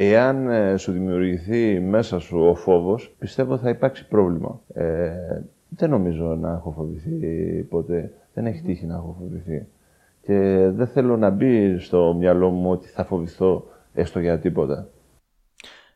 Εάν ε, σου δημιουργηθεί μέσα σου ο φόβος, πιστεύω θα υπάρξει πρόβλημα. Ε, δεν νομίζω να έχω φοβηθεί ποτέ. Δεν έχει τύχει να έχω φοβηθεί. Και δεν θέλω να μπει στο μυαλό μου ότι θα φοβηθώ έστω για τίποτα.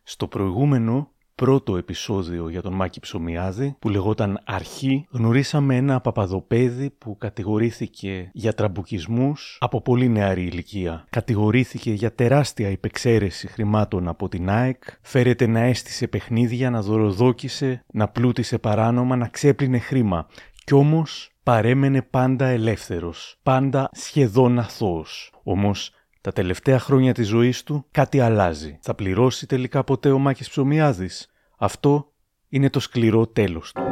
Στο προηγούμενο πρώτο επεισόδιο για τον Μάκη Ψωμιάδη που λεγόταν Αρχή γνωρίσαμε ένα παπαδοπέδι που κατηγορήθηκε για τραμπουκισμούς από πολύ νεαρή ηλικία. Κατηγορήθηκε για τεράστια υπεξαίρεση χρημάτων από την ΑΕΚ, φέρεται να έστησε παιχνίδια, να δωροδόκησε, να πλούτησε παράνομα, να ξέπλυνε χρήμα. Κι όμως παρέμενε πάντα ελεύθερος, πάντα σχεδόν αθώος. Όμως τα τελευταία χρόνια της ζωής του κάτι αλλάζει. Θα πληρώσει τελικά ποτέ ο Μάκης Ψωμιάδης; Αυτό είναι το σκληρό τέλος του.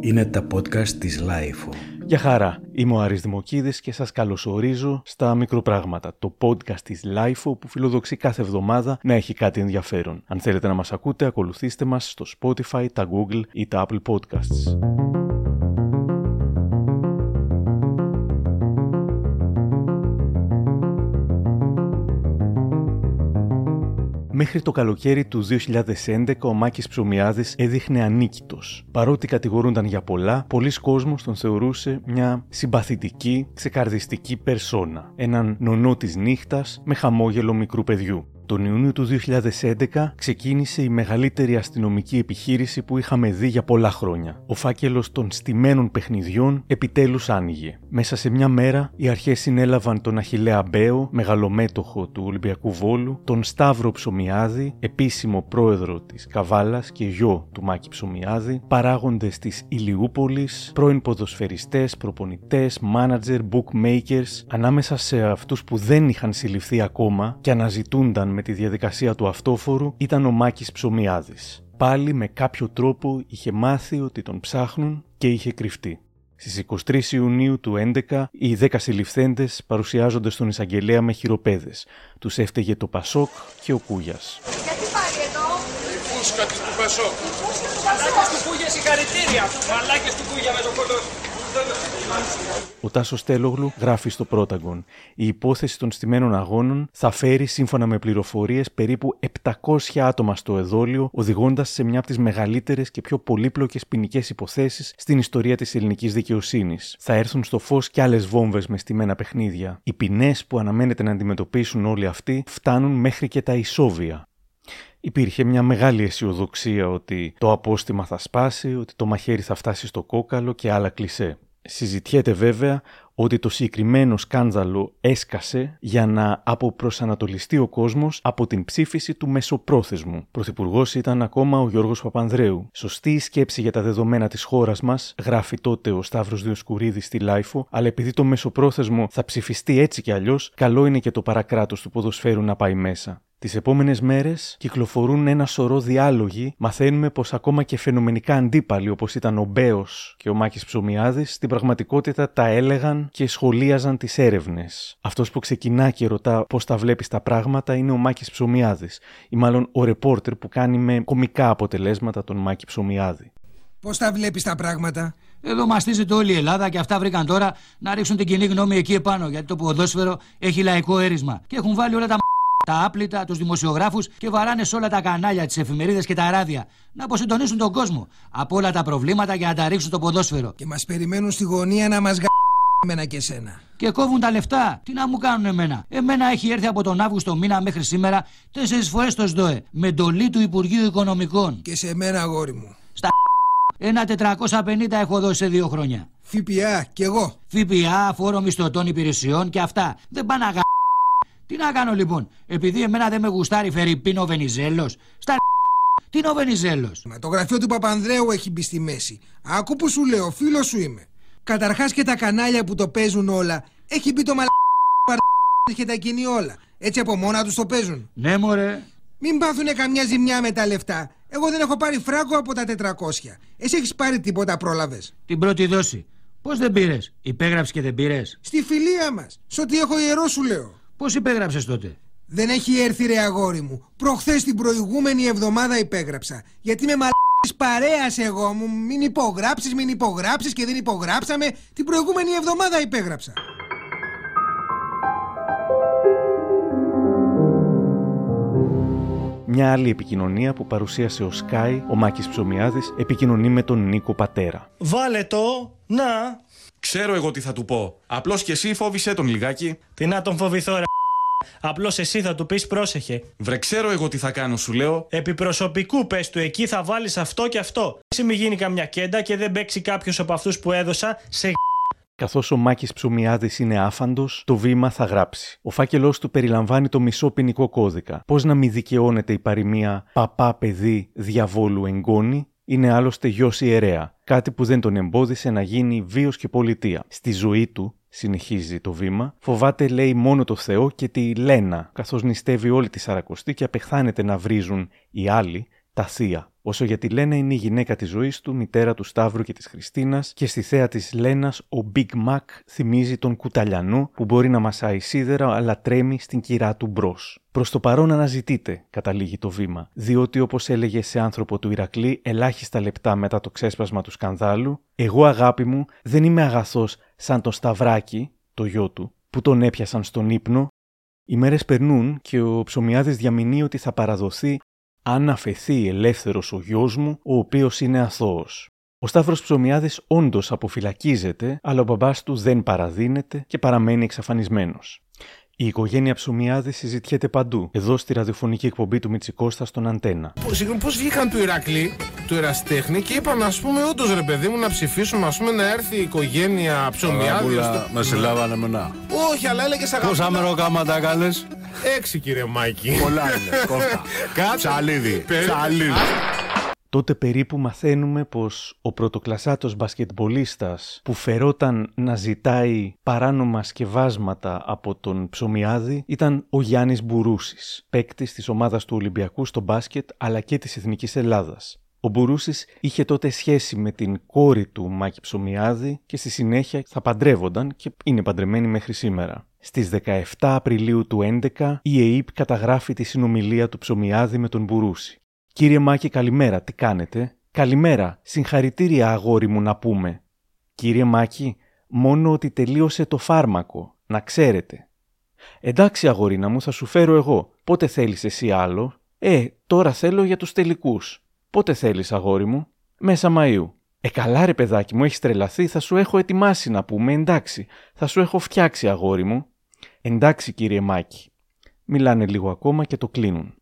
Είναι τα podcast της LiFO. Γεια χαρά, είμαι ο Άρης Δημοκίδης και σας καλωσορίζω στα μικροπράγματα, το podcast της LiFO που φιλοδοξεί κάθε εβδομάδα να έχει κάτι ενδιαφέρον. Αν θέλετε να μας ακούτε, ακολουθήστε μας στο Spotify, τα Google ή τα Apple Podcasts. Μέχρι το καλοκαίρι του 2011 ο Μάκης Ψωμιάδης έδειχνε ανίκητος. Παρότι κατηγορούνταν για πολλά, πολλοί κόσμος τον θεωρούσε μια συμπαθητική, ξεκαρδιστική περσόνα. Έναν νονό της νύχτας με χαμόγελο μικρού παιδιού. Τον Ιούνιο του 2011 ξεκίνησε η μεγαλύτερη αστυνομική επιχείρηση που είχαμε δει για πολλά χρόνια. Ο φάκελος των στημένων παιχνιδιών επιτέλους άνοιγε. Μέσα σε μια μέρα οι αρχές συνέλαβαν τον Αχηλέα Μπέο, μεγαλομέτωχο του Ολυμπιακού Βόλου, τον Σταύρο Ψωμιάδη, επίσημο πρόεδρο της Καβάλας και γιο του Μάκη Ψωμιάδη, παράγοντες της Ηλιούπολης, πρώην ποδοσφαιριστές, προπονητές, μάνατζερ, bookmakers, ανάμεσα σε αυτούς που δεν είχαν συλληφθεί ακόμα και αναζητούνταν με τη διαδικασία του αυτόφορου ήταν ο Μάκης Ψωμιάδης. Πάλι με κάποιο τρόπο είχε μάθει ότι τον ψάχνουν και είχε κρυφτεί. Στις 23 Ιουνίου του 2011, οι 10 συλληφθέντες παρουσιάζονται στον εισαγγελέα με χειροπέδες. Τους έφταιγε το Πασόκ και ο Κούγιας. Γιατί πάλι εδώ; Η φούσκα της του Πασόκ. Μαλάκες του Κούγιας συγχαρητήρια. Μαλάκες του Κούγια με το κοντό. Ο Τάσος Τέλογλου γράφει στο Πρόταγκον. Η υπόθεση των στημένων αγώνων θα φέρει, σύμφωνα με πληροφορίες, περίπου 700 άτομα στο εδόλιο, οδηγώντας σε μια από τις μεγαλύτερες και πιο πολύπλοκες ποινικές υποθέσεις στην ιστορία της ελληνικής δικαιοσύνης. Θα έρθουν στο φως κι άλλες βόμβες με στημένα παιχνίδια. Οι ποινές που αναμένεται να αντιμετωπίσουν όλοι αυτοί φτάνουν μέχρι και τα ισόβια. Υπήρχε μια μεγάλη αισιοδοξία ότι το απόστημα θα σπάσει, ότι το μαχαίρι θα φτάσει στο κόκαλο και άλλα κλισέ. Συζητιέται βέβαια ότι το συγκεκριμένο σκάνδαλο έσκασε για να αποπροσανατολιστεί ο κόσμος από την ψήφιση του μεσοπρόθεσμου. Πρωθυπουργός ήταν ακόμα ο Γιώργος Παπανδρέου. Σωστή η σκέψη για τα δεδομένα της χώρας μας, γράφει τότε ο Σταύρος Διοσκουρίδης στη LiFO, αλλά επειδή το μεσοπρόθεσμο θα ψηφιστεί έτσι κι αλλιώς, καλό είναι και το παρακράτος του ποδοσφαίρου να πάει μέσα. Τις επόμενες μέρες κυκλοφορούν ένα σωρό διάλογοι. Μαθαίνουμε πως ακόμα και φαινομενικά αντίπαλοι όπως ήταν ο Μπέος και ο Μάκης Ψωμιάδης, στην πραγματικότητα τα έλεγαν και σχολίαζαν τις έρευνες. Αυτός που ξεκινά και ρωτά πώς τα βλέπεις τα πράγματα είναι ο Μάκης Ψωμιάδης, ή μάλλον ο ρεπόρτερ που κάνει με κομικά αποτελέσματα τον Μάκη Ψωμιάδη. Πώς τα βλέπεις τα πράγματα; Εδώ μαστίζεται όλη η Ελλάδα και αυτά βρήκαν τώρα να ρίξουν την κοινή γνώμη εκεί επάνω. Γιατί το ποδόσφαιρο έχει λαϊκό έρισμα. Και έχουν βάλει όλα τα τα άπλυτα, τους δημοσιογράφους και βαράνε σε όλα τα κανάλια, τις εφημερίδες και τα ράδια. Να αποσυντονίσουν τον κόσμο από όλα τα προβλήματα για να τα ρίξουν το ποδόσφαιρο. Και μας περιμένουν στη γωνία να μας γα... εμένα και σένα. Και κόβουν τα λεφτά. Τι να μου κάνουν εμένα. Εμένα έχει έρθει από τον Αύγουστο μήνα μέχρι σήμερα τέσσερις φορές το ΣΔΟΕ. Με εντολή του Υπουργείου Οικονομικών. Και σε μένα, αγόρι μου. Στα ένα 450 έχω δώσει σε δύο χρόνια. ΦΠΑ, κι εγώ. ΦΠΑ, φόρο μισθωτών υπηρεσιών και αυτά. Δεν πάνε να τι να κάνω λοιπόν, επειδή εμένα δεν με γουστάρει Φερρυπίνο Βενιζέλος. Στα τι είναι ο Βενιζέλος; Μα το γραφείο του Παπανδρέου έχει μπει στη μέση. Άκου που σου λέω, φίλος σου είμαι. Καταρχάς και τα κανάλια που το παίζουν όλα, έχει μπει το μαλακ και τα κοινή όλα. Έτσι από μόνα τους το παίζουν. Ναι, μωρέ. Μην πάθουνε καμιά ζημιά με τα λεφτά. Εγώ δεν έχω πάρει φράγκο από τα 400. Εσύ έχεις πάρει τίποτα, πρόλαβες. Την πρώτη δόση. Πώς δεν πήρες, υπέγραψες και δεν πήρες; Στη φιλία μας. Σε ό,τι έχω ιερό σου λέω. Πώς υπέγραψες τότε; Δεν έχει έρθει ρε αγόρι μου. Προχθές την προηγούμενη εβδομάδα υπέγραψα. Γιατί με μαλάκι παρέας εγώ μου. Μην υπογράψεις, μην υπογράψεις και δεν υπογράψαμε. Την προηγούμενη εβδομάδα υπέγραψα. Μια άλλη επικοινωνία που παρουσίασε ο Sky, ο Μάκης Ψωμιάδης, επικοινωνεί με τον Νίκο Πατέρα. Βάλε το, να. Ξέρω εγώ τι θα του πω. Απλώς και εσύ φόβησε τον λιγάκι. Τι να τον φοβηθώ, ρε. Απλώς εσύ θα του πεις πρόσεχε. Βρε, ξέρω εγώ τι θα κάνω, σου λέω. Επί προσωπικού πες του εκεί θα βάλεις αυτό και αυτό. Εσύ μη γίνει καμιά κέντα και δεν παίξει κάποιος από αυτούς που έδωσα σε Καθώς ο Μάκης Ψωμιάδης είναι άφαντος, το βήμα θα γράψει. Ο φάκελός του περιλαμβάνει το μισό ποινικό κώδικα. Πώς να μην δικαιώνεται η παροιμία Παπά, παιδί, διαβόλου, εγγόνη, είναι άλλωστε γιος ιερέα. Κάτι που δεν τον εμπόδισε να γίνει βίος και πολιτεία. Στη ζωή του, συνεχίζει το βήμα, φοβάται λέει μόνο το Θεό και τη Λένα, καθώς νηστεύει όλη τη Σαρακοστή και απεχθάνεται να βρίζουν οι άλλοι τα θεία. Όσο για τη Λένα είναι η γυναίκα της ζωής του, μητέρα του Σταύρου και της Χριστίνας, και στη θέα της Λένας ο Big Mac θυμίζει τον κουταλιανό που μπορεί να μασάει σίδερα αλλά τρέμει στην κυρά του μπρος. Προς το παρόν αναζητείτε, καταλήγει το βήμα, διότι όπως έλεγε σε άνθρωπο του Ηρακλή ελάχιστα λεπτά μετά το ξέσπασμα του σκανδάλου, εγώ αγάπη μου δεν είμαι αγαθός σαν το Σταυράκι, το γιο του, που τον έπιασαν στον ύπνο. Οι μέρες περνούν και ο ψωμιάδης διαμηνύει ότι θα παραδοθεί αν αφαιθεί ελεύθερος ο γιος μου, ο οποίος είναι αθώος. Ο Σταύρος Ψωμιάδης όντως αποφυλακίζεται, αλλά ο μπαμπάς του δεν παραδίνεται και παραμένει εξαφανισμένος. Η οικογένεια Ψωμιάδη συζητιέται παντού, εδώ στη ραδιοφωνική εκπομπή του Μιτσικώστα στον Αντένα. Συγγνώμη, πώς βγήκαν του Ηρακλή, του Εραστέχνη και είπαν, ας πούμε, όντως ρε παιδί μου να ψηφίσουμε, ας πούμε, να έρθει η οικογένεια Ψωμιάδης. Πουλα, με συλλάβανε μενά. Όχι, αλλά έλεγε αγαπητά. Πόσα μεροκάματα έκανες; Έξι, κύριε Μάκη. Πολλά είναι. Κόφτα. Κάτσε. Ψαλίδι. Ψαλίδι. Τότε περίπου μαθαίνουμε πως ο πρωτοκλασσάτος μπασκετμπολίστας που φερόταν να ζητάει παράνομα σκευάσματα από τον Ψωμιάδη ήταν ο Γιάννης Μπουρούσης, παίκτης της ομάδας του Ολυμπιακού στο μπάσκετ αλλά και της Εθνικής Ελλάδας. Ο Μπουρούσης είχε τότε σχέση με την κόρη του Μάκη Ψωμιάδη και στη συνέχεια θα παντρεύονταν και είναι παντρεμένοι μέχρι σήμερα. Στις 17 Απριλίου του 11 η ΕΕΠ καταγράφει τη συνομιλία του Ψωμιάδη με τον Μπουρούση. Κύριε Μάκη, καλημέρα, τι κάνετε; Καλημέρα, συγχαρητήρια αγόρι μου να πούμε. Κύριε Μάκη, μόνο ότι τελείωσε το φάρμακο, να ξέρετε. Εντάξει αγορίνα μου, θα σου φέρω εγώ. Πότε θέλεις εσύ άλλο; Ε, τώρα θέλω για τους τελικούς. Πότε θέλεις αγόρι μου; Μέσα Μαΐου. Ε, καλά ρε παιδάκι μου, έχεις τρελαθεί, θα σου έχω ετοιμάσει να πούμε, εντάξει. Θα σου έχω φτιάξει αγόρι μου. Εντάξει κύριε Μάκη. Μιλάνε λίγο ακόμα και το κλείνουν.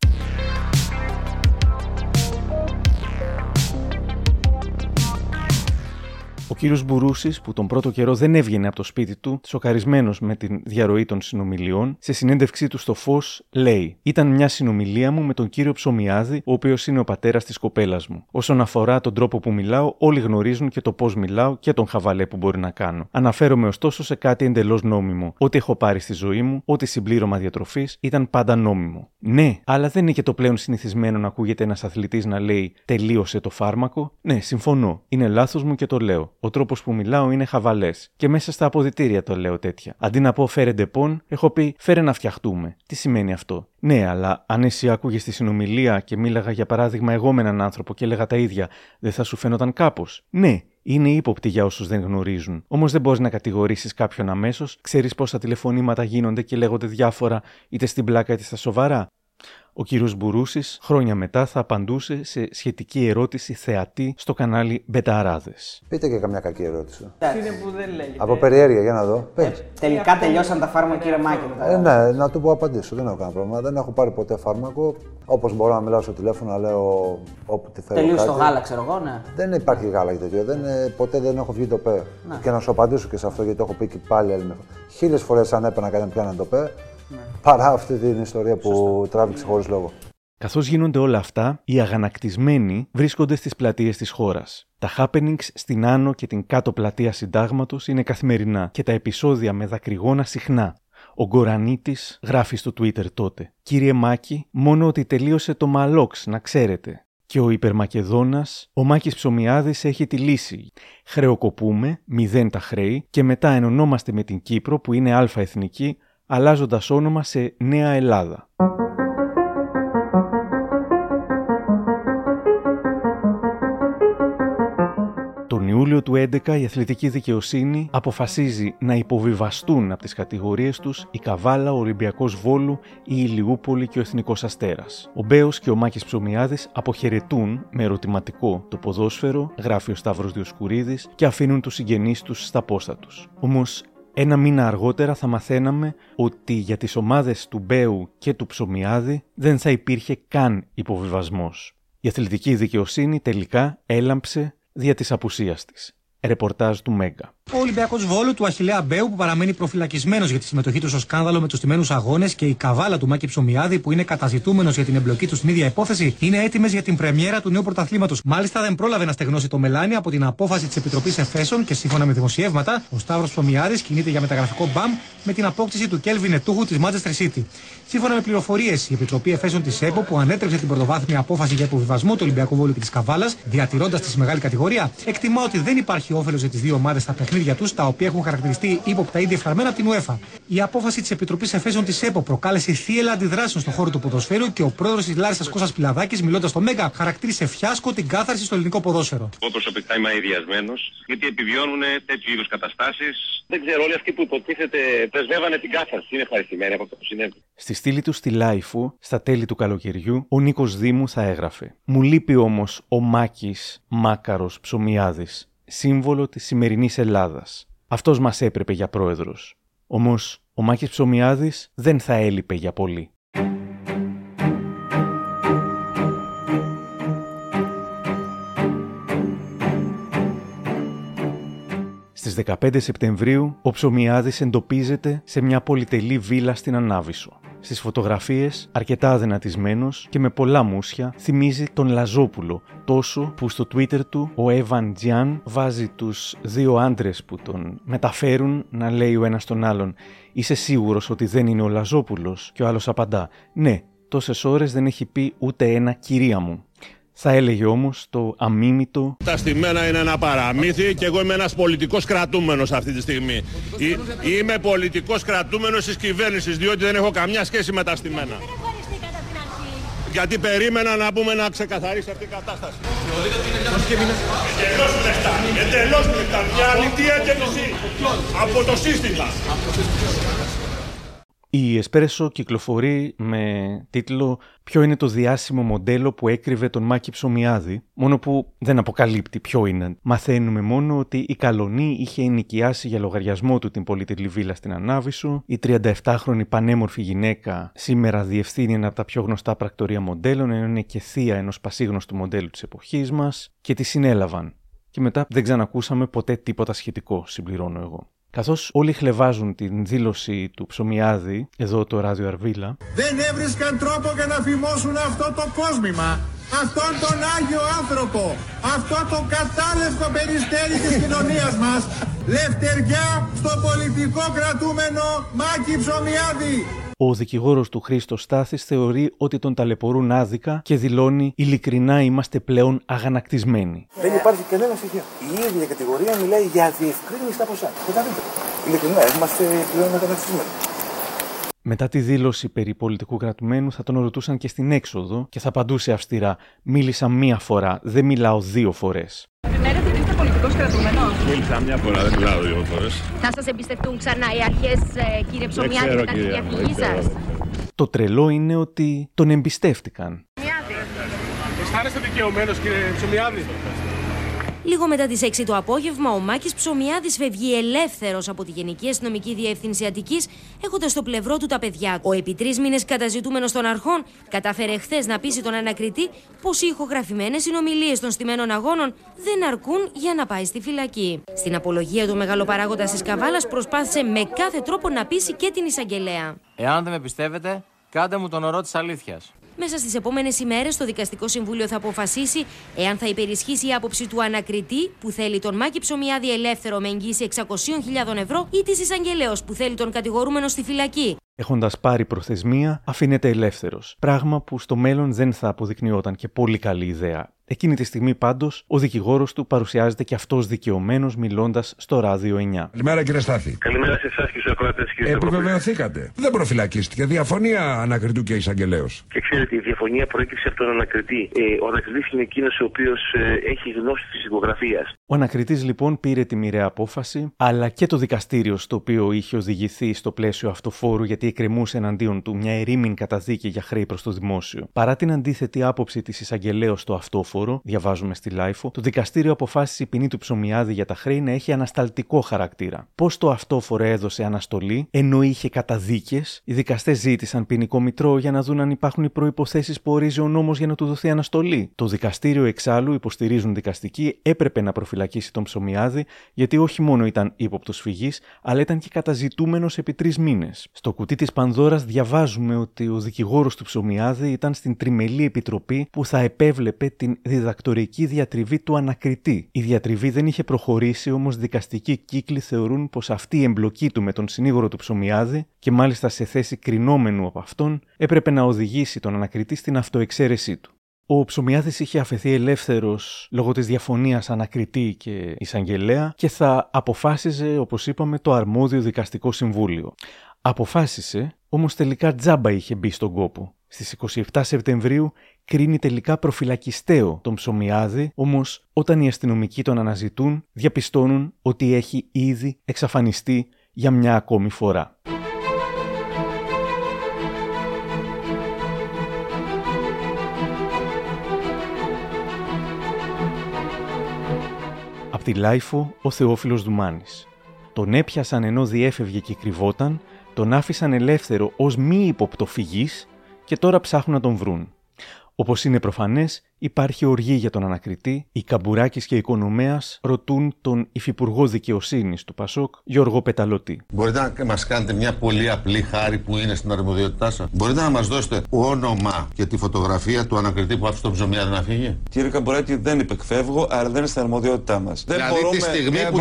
Ο κύριος Μπουρούσης, που τον πρώτο καιρό δεν έβγαινε από το σπίτι του, σοκαρισμένος με την διαρροή των συνομιλιών, σε συνέντευξή του στο Φως λέει: Ήταν μια συνομιλία μου με τον κύριο Ψωμιάδη, ο οποίος είναι ο πατέρας της κοπέλας μου. Όσον αφορά τον τρόπο που μιλάω, όλοι γνωρίζουν και το πώς μιλάω και τον χαβαλέ που μπορεί να κάνω. Αναφέρομαι ωστόσο σε κάτι εντελώς νόμιμο. Ό,τι έχω πάρει στη ζωή μου, ό,τι συμπλήρωμα διατροφής ήταν πάντα νόμιμο. Ναι, αλλά δεν είναι και το πλέον συνηθισμένο να ακούγεται ένας αθλητής να λέει Τελείωσε το φάρμακο. Ναι, συμφωνώ. Είναι λάθος μου και το λέω. Ο τρόπος που μιλάω είναι χαβαλές. Και μέσα στα αποδυτήρια το λέω τέτοια. Αντί να πω φέρε Depon, έχω πει φέρε να φτιαχτούμε. Τι σημαίνει αυτό; Ναι, αλλά αν εσύ άκουγες τη συνομιλία και μίλαγα για παράδειγμα εγώ με έναν άνθρωπο και έλεγα τα ίδια, δεν θα σου φαίνονταν κάπως. Ναι, είναι ύποπτη για όσους δεν γνωρίζουν. Όμως δεν μπορείς να κατηγορήσεις κάποιον αμέσως, ξέρεις πόσα τηλεφωνήματα γίνονται και λέγονται διάφορα είτε στην πλάκα είτε στα σοβαρά. Ο κύριος Μπουρούσης χρόνια μετά θα απαντούσε σε σχετική ερώτηση θεατή στο κανάλι Μπεταράδες. Πείτε και καμιά κακή ερώτηση. είναι που δεν λέγεται. Από περιέργεια, για να δω. Πες. Τελικά τελειώσαν τα φάρμακα, κύριε Μάκη. Ε, ναι, να του πω απαντήσω. Δεν έχω κανένα πρόβλημα. Δεν έχω πάρει ποτέ φάρμακο. Όπως μπορώ να μιλάω στο τηλέφωνο, να λέω όπου τη θέλω. Τελείωσε κάτι. το γάλα, ξέρω εγώ, ναι. Δεν υπάρχει γάλα και τέτοιο. Δεν, ε, ποτέ δεν έχω βγει το ΠΕ. Ναι. Και να σου απαντήσω και σε αυτό γιατί το έχω πει και πάλι άλλη Χίλιες φορές αν έπαιρνα κάτι πιάνει το ΠΕ. Παρά αυτή την ιστορία που τράβηξε χωρίς λόγο. Καθώς γίνονται όλα αυτά, οι αγανακτισμένοι βρίσκονται στις πλατείες της χώρας. Τα happenings στην άνω και την κάτω πλατεία συντάγματος είναι καθημερινά και τα επεισόδια με δακρυγόνα συχνά. Ο Γκορανίτης γράφει στο Twitter τότε «Κύριε Μάκη, μόνο ότι τελείωσε το μαλόξ, να ξέρετε». Και ο υπερμακεδόνας, ο Μάκης Ψωμιάδης έχει τη λύση. Χρεοκοπούμε, μηδέν τα χρέη και μετά ενωνόμαστε με την Κύπρο που είναι αλφα εθνική, αλλάζοντας όνομα σε Νέα Ελλάδα. Τον Ιούλιο Σεπτέμβριο του 2011 η αθλητική δικαιοσύνη αποφασίζει να υποβιβαστούν από τις κατηγορίες τους η Καβάλα, ο Ολυμπιακός Βόλου, η Ηλιούπολη και ο Εθνικός Αστέρας. Ο Μπέος και ο Μάκης Ψωμιάδης αποχαιρετούν με ερωτηματικό το ποδόσφαιρο, γράφει ο Σταύρος Διοσκουρίδης και αφήνουν τους συγγενείς τους στα πόστα τους. Όμως ένα μήνα αργότερα θα μαθαίναμε ότι για τις ομάδες του Μπέου και του Ψωμιάδη δεν θα υπήρχε καν υποβιβασμός. Η αθλητική δικαιοσύνη τελικά έλαμψε δια της απουσίας της. Ρεπορτάζ του Μέγκα. Ο Ολυμπιακός Βόλου του Αχηλέα Μπέου που παραμένει προφυλακισμένος για τη συμμετοχή του στο σκάνδαλο με τους τιμένου αγώνες και η καβάλα του Μάκη Ψωμιάδη που είναι καταζητούμενος για την εμπλοκή του στην ίδια υπόθεση είναι έτοιμες για την πρεμιέρα του νέου πρωταθλήματος. Μάλιστα δεν πρόλαβε να στεγνώσει το μελάνι από την απόφαση της Επιτροπής Εφέσεων και σύμφωνα με δημοσιεύματα ο Σταύρος Ψωμιάδης κινείται για μεταγραφικό μπαμ με την απόκτηση του Κέλβιν Ετούχου της Manchester City. Σύμφωνα με πληροφορίες, η Επιτροπή Εφέσεων της ΕΠΟ που ανέτρεψε την πρωτοβάθμια απόφαση για υποβιβασμό του Ολυμπιακού Βόλου και της Καβάλας, διατηρώντας τη μεγάλη κατηγορία, εκτιμά ότι δεν υπάρχει όφελος για τις δύο ομάδες στα παιχνίδια τους, τα οποία έχουν χαρακτηριστεί ύποπτα ή διεφθαρμένα από την UEFA. Η απόφαση της Επιτροπής Εφέσεων της ΕΠΟ προκάλεσε θύελα αντιδράσεων στον χώρο του ποδοσφαίρου και ο πρόεδρος της Λάρισας Κώστας Πιλαδάκης, μιλώντας στο Μέγκα, χαρακτήρισε φιάσκο την κάθαρση στο ελληνικό ποδόσφαιρο. Εγώ προσωπικά είμαι αειδιασμένος, γιατί επιβιώνουν τέτοιου είδους καταστάσεις. Δεν ξέρω, όλοι αυτοί που υποτίθεται πρεσβεύανε την κάθαρση. Είναι ευχαριστημένοι από αυτό που συνέβη. Στη στήλη τους στη Λάιφου, στα τέλη του καλοκαιριού, ο Νίκος Δήμου θα έγραφε. Μου λείπει όμως ο Μάκης Μάκαρος Ψωμιάδης, σύμβολο της σημερινής Ελλάδας. Αυτός μας έπρεπε για πρόεδρος. Όμως, ο Μάκης Ψωμιάδης δεν θα έλειπε για πολύ. Στις 15 Σεπτεμβρίου, ο Ψωμιάδης εντοπίζεται σε μια πολυτελή βίλα στην Ανάβησο. Στις φωτογραφίες, αρκετά αδυνατισμένος και με πολλά μουσια, θυμίζει τον Λαζόπουλο, τόσο που στο Twitter του ο Εύαν Τζιάν βάζει τους δύο άντρες που τον μεταφέρουν να λέει ο ένας τον άλλον: Είσαι σίγουρος ότι δεν είναι ο Λαζόπουλος, και ο άλλος απαντά: Ναι, τόσες ώρες δεν έχει πει ούτε ένα κυρία μου. Θα έλεγε όμως το αμίμητο. Τα στημένα είναι ένα παραμύθι και εγώ είμαι ένας πολιτικός κρατούμενος αυτή τη στιγμή. Είμαι πολιτικός κρατούμενος της κυβέρνησης, διότι δεν έχω καμιά σχέση με τα στημένα. Γιατί περίμενα να πούμε να ξεκαθαρίσει αυτή η κατάσταση. Εντελώς λεφτά. Εντελώς λεφτά. Μια αλήθεια και μισή. Από το σύστημα. Η Εσπρέσο κυκλοφορεί με τίτλο «Ποιο είναι το διάσημο μοντέλο που έκρυβε τον Μάκη Ψωμιάδη», μόνο που δεν αποκαλύπτει ποιο είναι. Μαθαίνουμε μόνο ότι η Καλονή είχε ενοικιάσει για λογαριασμό του την πολύτελη βίλα στην Ανάβησο, η 37χρονη πανέμορφη γυναίκα σήμερα διευθύνει ένα από τα πιο γνωστά πρακτορία μοντέλων, ενώ είναι και θεία ενός πασίγνωστου μοντέλου της εποχής μας και τη συνέλαβαν. Και μετά δεν ξανακούσαμε ποτέ τίποτα σχετικό, συμπληρώνω εγώ. Καθώς όλοι χλεβάζουν την δήλωση του Ψωμιάδη, εδώ το ράδιο Αρβίλα. Δεν έβρισκαν τρόπο για να φημώσουν αυτό το κόσμημα. Αυτόν τον Άγιο άνθρωπο. Αυτό το κατάλευκο περιστέρι της κοινωνίας μας. Λευτεριά στο πολιτικό κρατούμενο Μάκη Ψωμιάδη. Ο δικηγόρος του Χρήστο Στάθης θεωρεί ότι τον ταλαιπωρούν άδικα και δηλώνει «Ειλικρινά είμαστε πλέον αγανακτισμένοι». Δεν υπάρχει κανένα στοιχείο. Η ίδια κατηγορία μιλάει για διευκρίνηση στα ποσά. Καταλαβαίνετε. Ειλικρινά είμαστε πλέον αγανακτισμένοι. Μετά τη δήλωση περί πολιτικού κρατουμένου θα τον ρωτούσαν και στην έξοδο και θα απαντούσε αυστηρά «Μίλησα μία φορά, δεν μιλάω δύο φορές». Επιμένετε ότι είστε πολιτικός κρατούμενος. Μίλησα μια φορά, δεν μιλάω δύο φορές. Θα σας εμπιστευτούν ξανά οι αρχές, κύριε Ψωμιάδη, ξέρω, μετά τη κυρία μου, διαφυγή δεν ξέρω. σα. Το τρελό είναι ότι τον εμπιστεύτηκαν. Αισθάνεστε δικαιωμένος, κύριε Ψωμιάδη; Λίγο μετά τις 6 το απόγευμα, ο Μάκης Ψωμιάδης φεύγει ελεύθερος από τη Γενική Αστυνομική Διεύθυνση Αττικής, έχοντας στο πλευρό του τα παιδιά. Ο επί τρει μήνες καταζητούμενος των αρχών κατάφερε χθες να πείσει τον ανακριτή πως οι ηχογραφημένες συνομιλίες των στημένων αγώνων δεν αρκούν για να πάει στη φυλακή. Στην απολογία του μεγαλοπαράγοντας της Καβάλας προσπάθησε με κάθε τρόπο να πείσει και την εισαγγελέα. Εάν δεν με πιστεύετε, κάντε μου τον ορό της αλήθειας. Μέσα στις επόμενες ημέρες, το Δικαστικό Συμβούλιο θα αποφασίσει εάν θα υπερισχύσει η άποψη του ανακριτή που θέλει τον Μάκη Ψωμιάδη ελεύθερο με εγγύηση 600.000 ευρώ ή της εισαγγελέως που θέλει τον κατηγορούμενο στη φυλακή. Έχοντας πάρει προθεσμία, αφήνεται ελεύθερος. Πράγμα που στο μέλλον δεν θα αποδεικνυόταν και πολύ καλή ιδέα. Εκείνη τη στιγμή πάντως, ο δικηγόρος του παρουσιάζεται και αυτός δικαιωμένος μιλώντας στο ράδιο 9. Καλημέρα κύριε Στάθη. Καλημέρα σε εσάς και στου ακροατέ, κύριε Σταυρόπουλε. Επιβεβαιωθήκατε. Δεν προφυλακίστηκε. Διαφωνία ανακριτού και εισαγγελέως. Και ξέρετε, η διαφωνία προέκυψε από τον ανακριτή. Ε, ο ανακριτής είναι εκείνος ο οποίος έχει γνώση της δικογραφίας. Ο ανακριτής λοιπόν πήρε τη μοιραία απόφαση, αλλά και το δικαστήριο στο οποίο είχε οδηγηθεί στο πλαίσιο αυτοφόρου γιατί εκκρεμούσε εναντίον του μια ερήμην καταδίκη για χρέη προς το δημόσιο. Παρά την αντίθετη άποψη της εισαγγελέως στο αυτόφορο, διαβάζουμε στη LiFO, το δικαστήριο αποφάσισε η ποινή του Ψωμιάδη για τα χρέη να έχει ανασταλτικό χαρακτήρα. Πώς το αυτόφορο έδωσε αναστολή, ενώ είχε καταδίκες, οι δικαστές ζήτησαν ποινικό μητρώο για να δουν αν υπάρχουν οι προϋποθέσεις που ορίζει ο νόμος για να του δοθεί αναστολή. Το δικαστήριο εξάλλου, υποστηρίζουν δικαστικοί, έπρεπε να προφυλακίσει τον Ψωμιάδη, γιατί όχι μόνο ήταν ύποπτος φυγής, αλλά ήταν και καταζητούμενος επί τρεις μήνες. Στο κουτί της Πανδώρας διαβάζουμε ότι ο δικηγόρος του ψωμιάδη ήταν στην τριμελή επιτροπή που θα επέβλεπε την διδακτορική διατριβή του ανακριτή. Η διατριβή δεν είχε προχωρήσει, όμως δικαστικοί κύκλοι θεωρούν πως αυτή η εμπλοκή του με τον συνήγορο του ψωμιάδη και μάλιστα σε θέση κρινόμενου από αυτόν έπρεπε να οδηγήσει τον ανακριτή στην αυτοεξαίρεσή του. Ο Ψωμιάδης είχε αφαιθεί ελεύθερος λόγω της διαφωνίας ανακριτή και εισαγγελέα και θα αποφάσιζε, όπως είπαμε, το αρμόδιο δικαστικό συμβούλιο. Αποφάσισε, όμως τελικά τζάμπα είχε μπει στον κόπο. Στις 27 Σεπτεμβρίου κρίνει τελικά προφυλακιστέο τον Ψωμιάδη, όμως όταν οι αστυνομικοί τον αναζητούν, διαπιστώνουν ότι έχει ήδη εξαφανιστεί για μια ακόμη φορά. Απ' τη LiFO ο Θεόφιλος Δουμάνης. Τον έπιασαν ενώ διέφευγε και κρυβόταν, τον άφησαν ελεύθερο ως μη υποπτοφυγής και τώρα ψάχνουν να τον βρουν. Όπως είναι προφανές, υπάρχει οργή για τον ανακριτή. Οι Καμπουράκης και οι Οικονομέας ρωτούν τον Υφυπουργό Δικαιοσύνης του Πασόκ, Γιώργο Πεταλωτή. Μπορείτε να μας κάνετε μια πολύ απλή χάρη που είναι στην αρμοδιότητά σας; Μπορείτε να μας δώσετε όνομα και τη φωτογραφία του ανακριτή που άφησε τον ψωμιάδι να φύγει; Κύριε Καμπουράκη, δεν υπεκφεύγω, αλλά δεν είναι στην αρμοδιότητά μας. Δηλαδή τη στιγμή που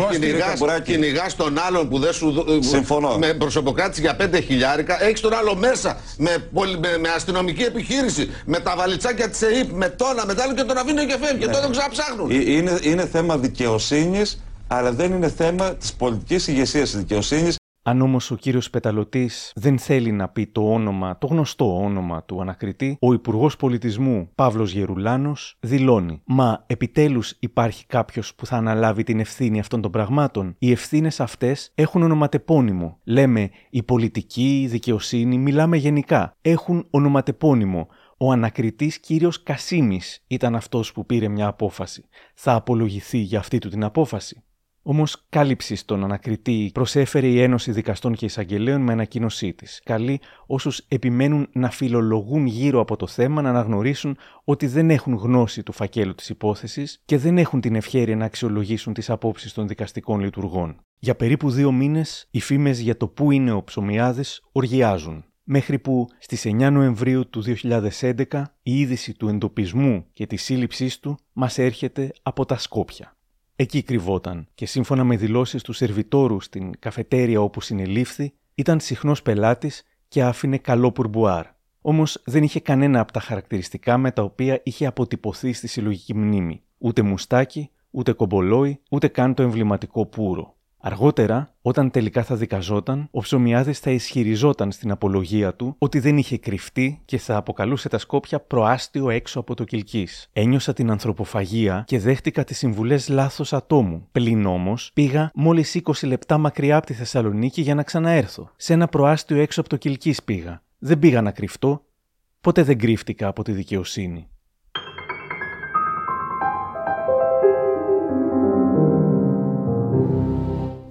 κυνηγά τον άλλον που δεν σου. Συμφωνώ. Με προσωποκράτη για 5 χιλιάρικα, έχεις τον άλλο μέσα με, με, με αστυνομική επιχείρηση, με τα βαλιτσάκια της ΕΕΠ, με τόνα, μετά και τον αφήνει και φεύγει. Και Ναι. τότε τον ξαναψάχνουν. Ε, Είναι, είναι θέμα δικαιοσύνης, αλλά δεν είναι θέμα της πολιτικής ηγεσίας της δικαιοσύνης. Αν όμως ο κύριος Πεταλωτής δεν θέλει να πει το όνομα, το γνωστό όνομα του ανακριτή, ο Υπουργός Πολιτισμού Παύλος Γερουλάνος δηλώνει: Μα επιτέλους υπάρχει κάποιος που θα αναλάβει την ευθύνη αυτών των πραγμάτων. Οι ευθύνες αυτές έχουν ονοματεπώνυμο. Λέμε η πολιτική, η δικαιοσύνη, μιλάμε γενικά. Έχουν ονοματεπώνυμο. Ο ανακριτής κύριος Κασίμης ήταν αυτός που πήρε μια απόφαση. Θα απολογηθεί για αυτή του την απόφαση. Όμως, κάλυψης στον ανακριτή προσέφερε η Ένωση Δικαστών και Εισαγγελέων με ανακοίνωσή της. Καλεί όσους επιμένουν να φιλολογούν γύρω από το θέμα να αναγνωρίσουν ότι δεν έχουν γνώση του φακέλου της υπόθεσης και δεν έχουν την ευχαίρεια να αξιολογήσουν τις απόψεις των δικαστικών λειτουργών. Για περίπου δύο μήνες, οι φήμες για το πού είναι ο Ψωμιάδης οργιάζουν. Μέχρι που στις 9 Νοεμβρίου του 2011 η είδηση του εντοπισμού και της σύλληψής του μας έρχεται από τα Σκόπια. Εκεί κρυβόταν και σύμφωνα με δηλώσεις του σερβιτόρου στην καφετέρια όπου συνελήφθη, ήταν συχνός πελάτης και άφηνε καλό πουρμπουάρ. Όμως δεν είχε κανένα από τα χαρακτηριστικά με τα οποία είχε αποτυπωθεί στη συλλογική μνήμη. Ούτε μουστάκι, ούτε κομπολόι, ούτε καν το εμβληματικό πουρο. Αργότερα, όταν τελικά θα δικαζόταν, ο Ψωμιάδης θα ισχυριζόταν στην απολογία του ότι δεν είχε κρυφτεί και θα αποκαλούσε τα Σκόπια προάστιο έξω από το Κιλκής. Ένιωσα την ανθρωποφαγία και δέχτηκα τις συμβουλές λάθος ατόμου. Πλην όμως, πήγα μόλις 20 λεπτά μακριά από τη Θεσσαλονίκη για να ξαναέρθω. Σε ένα προάστιο έξω από το Κιλκής πήγα. Δεν πήγα να κρυφτώ. Ποτέ δεν κρύφτηκα από τη δικαιοσύνη.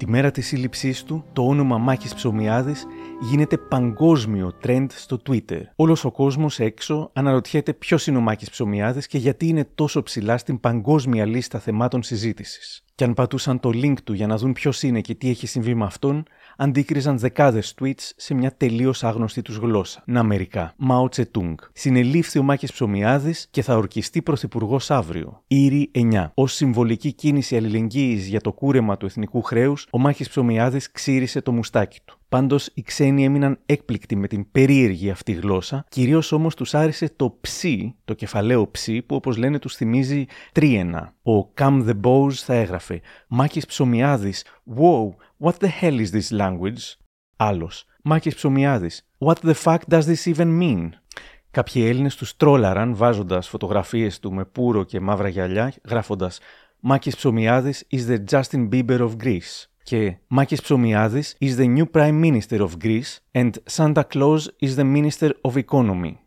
Μέρα της σύλληψής του, το όνομα Μάκης Ψωμιάδης γίνεται παγκόσμιο trend στο Twitter. Όλος ο κόσμος έξω αναρωτιέται ποιος είναι ο Μάκης Ψωμιάδης και γιατί είναι τόσο ψηλά στην παγκόσμια λίστα θεμάτων συζήτησης. Και αν πατούσαν το link του για να δουν ποιος είναι και τι έχει συμβεί με αυτόν, αντίκριζαν δεκάδες tweets σε μια τελείως άγνωστη τους γλώσσα. Να μερικά. Μάο Τσετούγκ. Συνελήφθη ο Μάκης Ψωμιάδης και θα ορκιστεί πρωθυπουργός αύριο. Ήρη 9. Ω συμβολική κίνηση αλληλεγγύης για το κούρεμα του εθνικού χρέους, ο Μάκης Ψωμιάδης ξύρισε το μουστάκι του. Πάντως οι ξένοι έμειναν έκπληκτοι με την περίεργη αυτή γλώσσα, κυρίως όμως τους άρεσε το ψι, το κεφαλαίο ψι, που όπως λένε τους θυμίζει τρίενα. Ο Cam the Bows θα έγραφε Μάκης Ψωμιάδης, Wow, what the hell is this language? Άλλος. Μάκης Ψωμιάδης, What the fuck does this even mean? Κάποιοι Έλληνες τους τρόλαραν βάζοντας φωτογραφίες του με πουρο και μαύρα γυαλιά, γράφοντας Μάκης Ψωμιάδης is the Justin Bieber of Greece. Και Μάκης Ψωμιάδης is the new Prime Minister of Greece and Santa Claus is the Minister of Economy.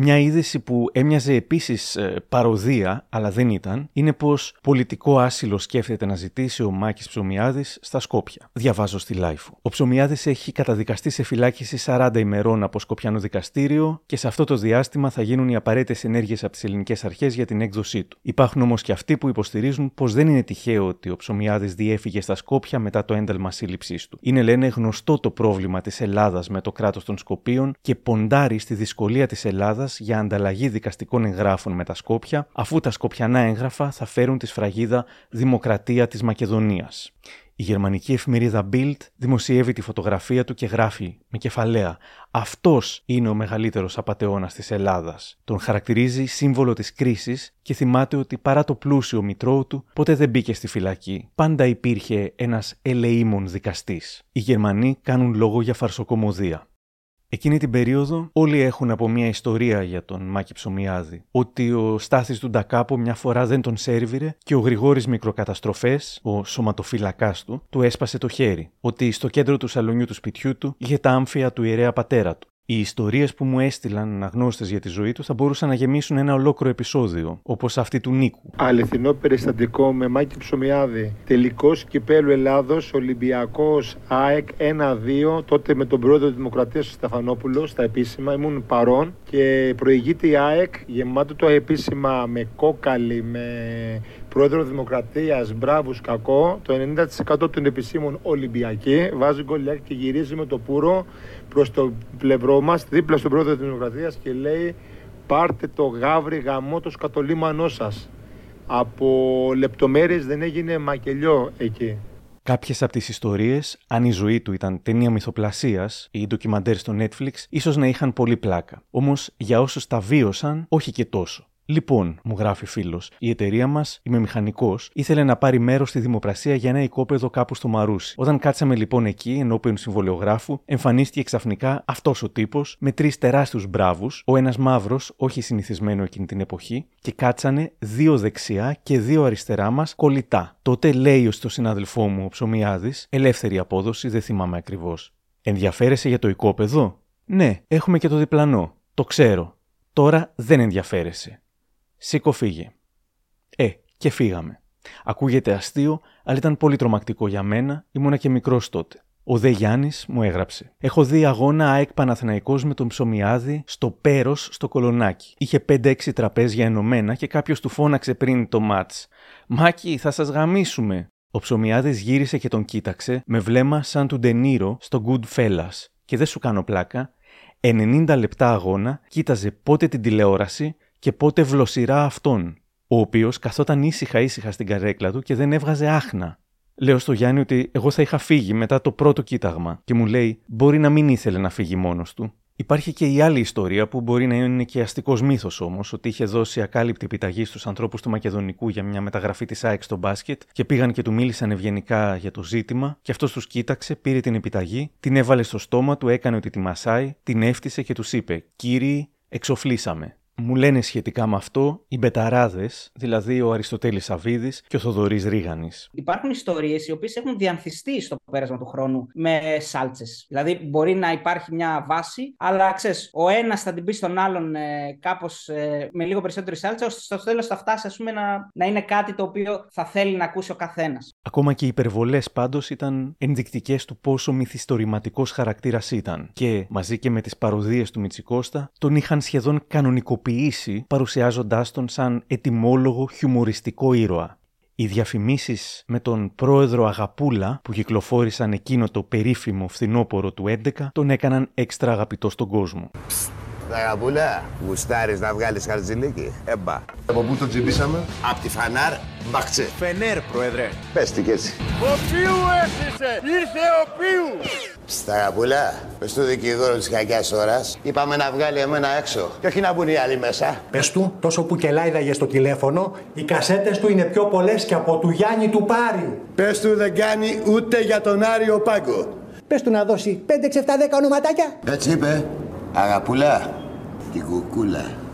Μια είδηση που έμοιαζε επίσης παροδία, αλλά δεν ήταν, είναι πως πολιτικό άσυλο σκέφτεται να ζητήσει ο Μάκης Ψωμιάδης στα Σκόπια. Διαβάζω στη Λάιφου. Ο Ψωμιάδης έχει καταδικαστεί σε φυλάκιση 40 ημερών από Σκοπιανό δικαστήριο και σε αυτό το διάστημα θα γίνουν οι απαραίτητες ενέργειες από τις ελληνικές αρχές για την έκδοσή του. Υπάρχουν όμως και αυτοί που υποστηρίζουν πως δεν είναι τυχαίο ότι ο Ψωμιάδης διέφυγε στα Σκόπια μετά το ένταλμα σύλληψής του. Είναι, λένε, γνωστό το πρόβλημα της Ελλάδας με το κράτος των Σκοπίων και ποντάρει στη δυσκολία της Ελλάδας για ανταλλαγή δικαστικών εγγράφων με τα Σκόπια, αφού τα σκοπιανά έγγραφα θα φέρουν τη σφραγίδα Δημοκρατία της Μακεδονίας. Η γερμανική εφημερίδα Bild δημοσιεύει τη φωτογραφία του και γράφει με κεφαλαία «Αυτός είναι ο μεγαλύτερος απατεώνας της Ελλάδας». Τον χαρακτηρίζει σύμβολο της κρίσης και θυμάται ότι παρά το πλούσιο μητρό του ποτέ δεν μπήκε στη φυλακή. Πάντα υπήρχε ένας ελεήμων δικαστής. Οι Γερμανοί κάνουν λόγο για φαρσοκομωδία. Εκείνη την περίοδο όλοι έχουν από μια ιστορία για τον Μάκη Ψωμιάδη. Ότι ο Στάθης του Ντακάπο μια φορά δεν τον σέρβιρε και ο Γρηγόρης Μικροκαταστροφές, ο σωματοφύλακάς του, του έσπασε το χέρι. Ότι στο κέντρο του σαλονιού του σπιτιού του είχε τα άμφια του ιερέα πατέρα του. Οι ιστορίες που μου έστειλαν αναγνώστες για τη ζωή του θα μπορούσαν να γεμίσουν ένα ολόκληρο επεισόδιο, όπως αυτή του Νίκου. Αληθινό περιστατικό με Μάκη Ψωμιάδη. Τελικός κυπέλου Ελλάδος, Ολυμπιακός ΑΕΚ 1-2. Τότε με τον πρόεδρο της Δημοκρατίας, του Στεφανόπουλος, στα επίσημα. Ήμουν παρόν και προηγείται η ΑΕΚ γεμάτο το επίσημα με κόκαλη, με πρόεδρο Δημοκρατίας, μπράβους, κακό. Το 90% των επισήμων Ολυμπιακή. Βάζει γκολιάκι και γυρίζει με το πουρο προς το πλευρό μας, δίπλα στον πρόεδρο τη Δημοκρατίας και λέει: Πάρτε το γάβρι γαμό το σκατολίμανό σας. Από λεπτομέρειες δεν έγινε μακελιό εκεί. Κάποιες από τις ιστορίες, αν η ζωή του ήταν ταινία μυθοπλασίας ή ντοκιμαντέρ στο Netflix, ίσως να είχαν πολύ πλάκα. Όμως για όσους τα βίωσαν, όχι και τόσο. Λοιπόν, μου γράφει φίλος, η εταιρεία μας, είμαι μηχανικός, ήθελε να πάρει μέρος στη δημοπρασία για ένα οικόπεδο κάπου στο Μαρούσι. Όταν κάτσαμε λοιπόν εκεί, ενώπιον συμβολιογράφου, εμφανίστηκε ξαφνικά αυτός ο τύπος με τρεις τεράστιους μπράβους, ο ένας μαύρος, όχι συνηθισμένο εκείνη την εποχή, και κάτσανε δύο δεξιά και δύο αριστερά μας κολλητά. Τότε λέει στο συνάδελφό μου ο Ψωμιάδης, ελεύθερη απόδοση, δεν θυμάμαι ακριβώς. Ενδιαφέρεσαι για το οικόπεδο; Ναι, έχουμε και το διπλανό. Το ξέρω. Τώρα δεν ενδιαφέρεσαι. Σήκω φύγε. Ε, και φύγαμε. Ακούγεται αστείο, αλλά ήταν πολύ τρομακτικό για μένα, ήμουνα και μικρός τότε. Ο Δε Γιάννης μου έγραψε. Έχω δει αγώνα ΑΕΚ Παναθηναϊκός με τον Ψωμιάδη στο Πέρος στο Κολονάκι. Είχε 5-6 τραπέζια ενωμένα και κάποιος του φώναξε πριν το μάτς. Μάκη, θα σας γαμίσουμε. Ο Ψωμιάδης γύρισε και τον κοίταξε με βλέμμα σαν του Ντενίρο στο Goodfellas. Και δεν σου κάνω πλάκα, 90 λεπτά αγώνα κοίταζε πότε την τηλεόραση και πότε βλοσιρά αυτόν, ο οποίος καθόταν ήσυχα ήσυχα στην καρέκλα του και δεν έβγαζε άχνα. Λέω στο Γιάννη ότι εγώ θα είχα φύγει μετά το πρώτο κοίταγμα και μου λέει μπορεί να μην ήθελε να φύγει μόνος του. Υπάρχει και η άλλη ιστορία που μπορεί να είναι και αστικός μύθος όμως, ότι είχε δώσει ακάλυπτη επιταγή στους ανθρώπους του Μακεδονικού για μια μεταγραφή της ΑΕΚ στο μπάσκετ και πήγαν και του μίλησαν ευγενικά για το ζήτημα και αυτός τους κοίταξε, πήρε την επιταγή, την έβαλε στο στόμα του, έκανε ότι τη μασάει, την έφτισε και τους είπε: Κύριοι, εξοφλήσαμε. Μου λένε σχετικά με αυτό οι μπεταράδες, δηλαδή ο Αριστοτέλης Σαββίδη και ο Θοδωρής Ρίγανης. Υπάρχουν ιστορίες οι οποίες έχουν διανθιστεί στο πέρασμα του χρόνου με σάλτσες. Δηλαδή, μπορεί να υπάρχει μια βάση, αλλά ξέρεις, ο ένας θα την πει στον άλλον ε, κάπως ε, με λίγο περισσότερη σάλτσα, ώστε στο τέλος θα φτάσει ας πούμε, να, να είναι κάτι το οποίο θα θέλει να ακούσει ο καθένας. Ακόμα και οι υπερβολές πάντως ήταν ενδεικτικές του πόσο μυθιστορηματικός χαρακτήρας ήταν. Και μαζί και με τις παροδίες του Μιτσικώστα, τον είχαν σχεδόν κανονικοποιήσει παρουσιάζοντα παρουσιάζοντάς τον σαν ετοιμόλογο χιουμοριστικό ήρωα. Οι διαφημίσεις με τον πρόεδρο Αγαπούλα που κυκλοφόρησαν εκείνο το περίφημο φθινόπορο του 11 τον έκαναν έξτρα αγαπητό στον κόσμο. Αγαπούλα, γουστάρεις να βγάλεις χαρτζηλίκι. Έμπα. Από πού το τζιμπήσαμε; Απ' τη Φανάρ Μπαχτσέ. Φενέρ, πρόεδρε. Πες τι και έτσι. Ο Πίου έφτιασε. Ήρθε ο Πίου. Στα αγαπούλα, πες του δικηγόρου της κακιάς ώρας, είπαμε να βγάλει εμένα έξω και όχι να μπουν οι άλλοι μέσα. Πες του, τόσο που και λάιδαγε στο τηλέφωνο, οι κασέτες του είναι πιο πολλές και από του Γιάννη του Πάρη. Πες του δεν κάνει ούτε για τον Άριο Πάγκο. Πες του να δώσει 5, 6, 7, 10 ονοματάκια. Έτσι είπε. Αγαπούλα, την κουκούλα.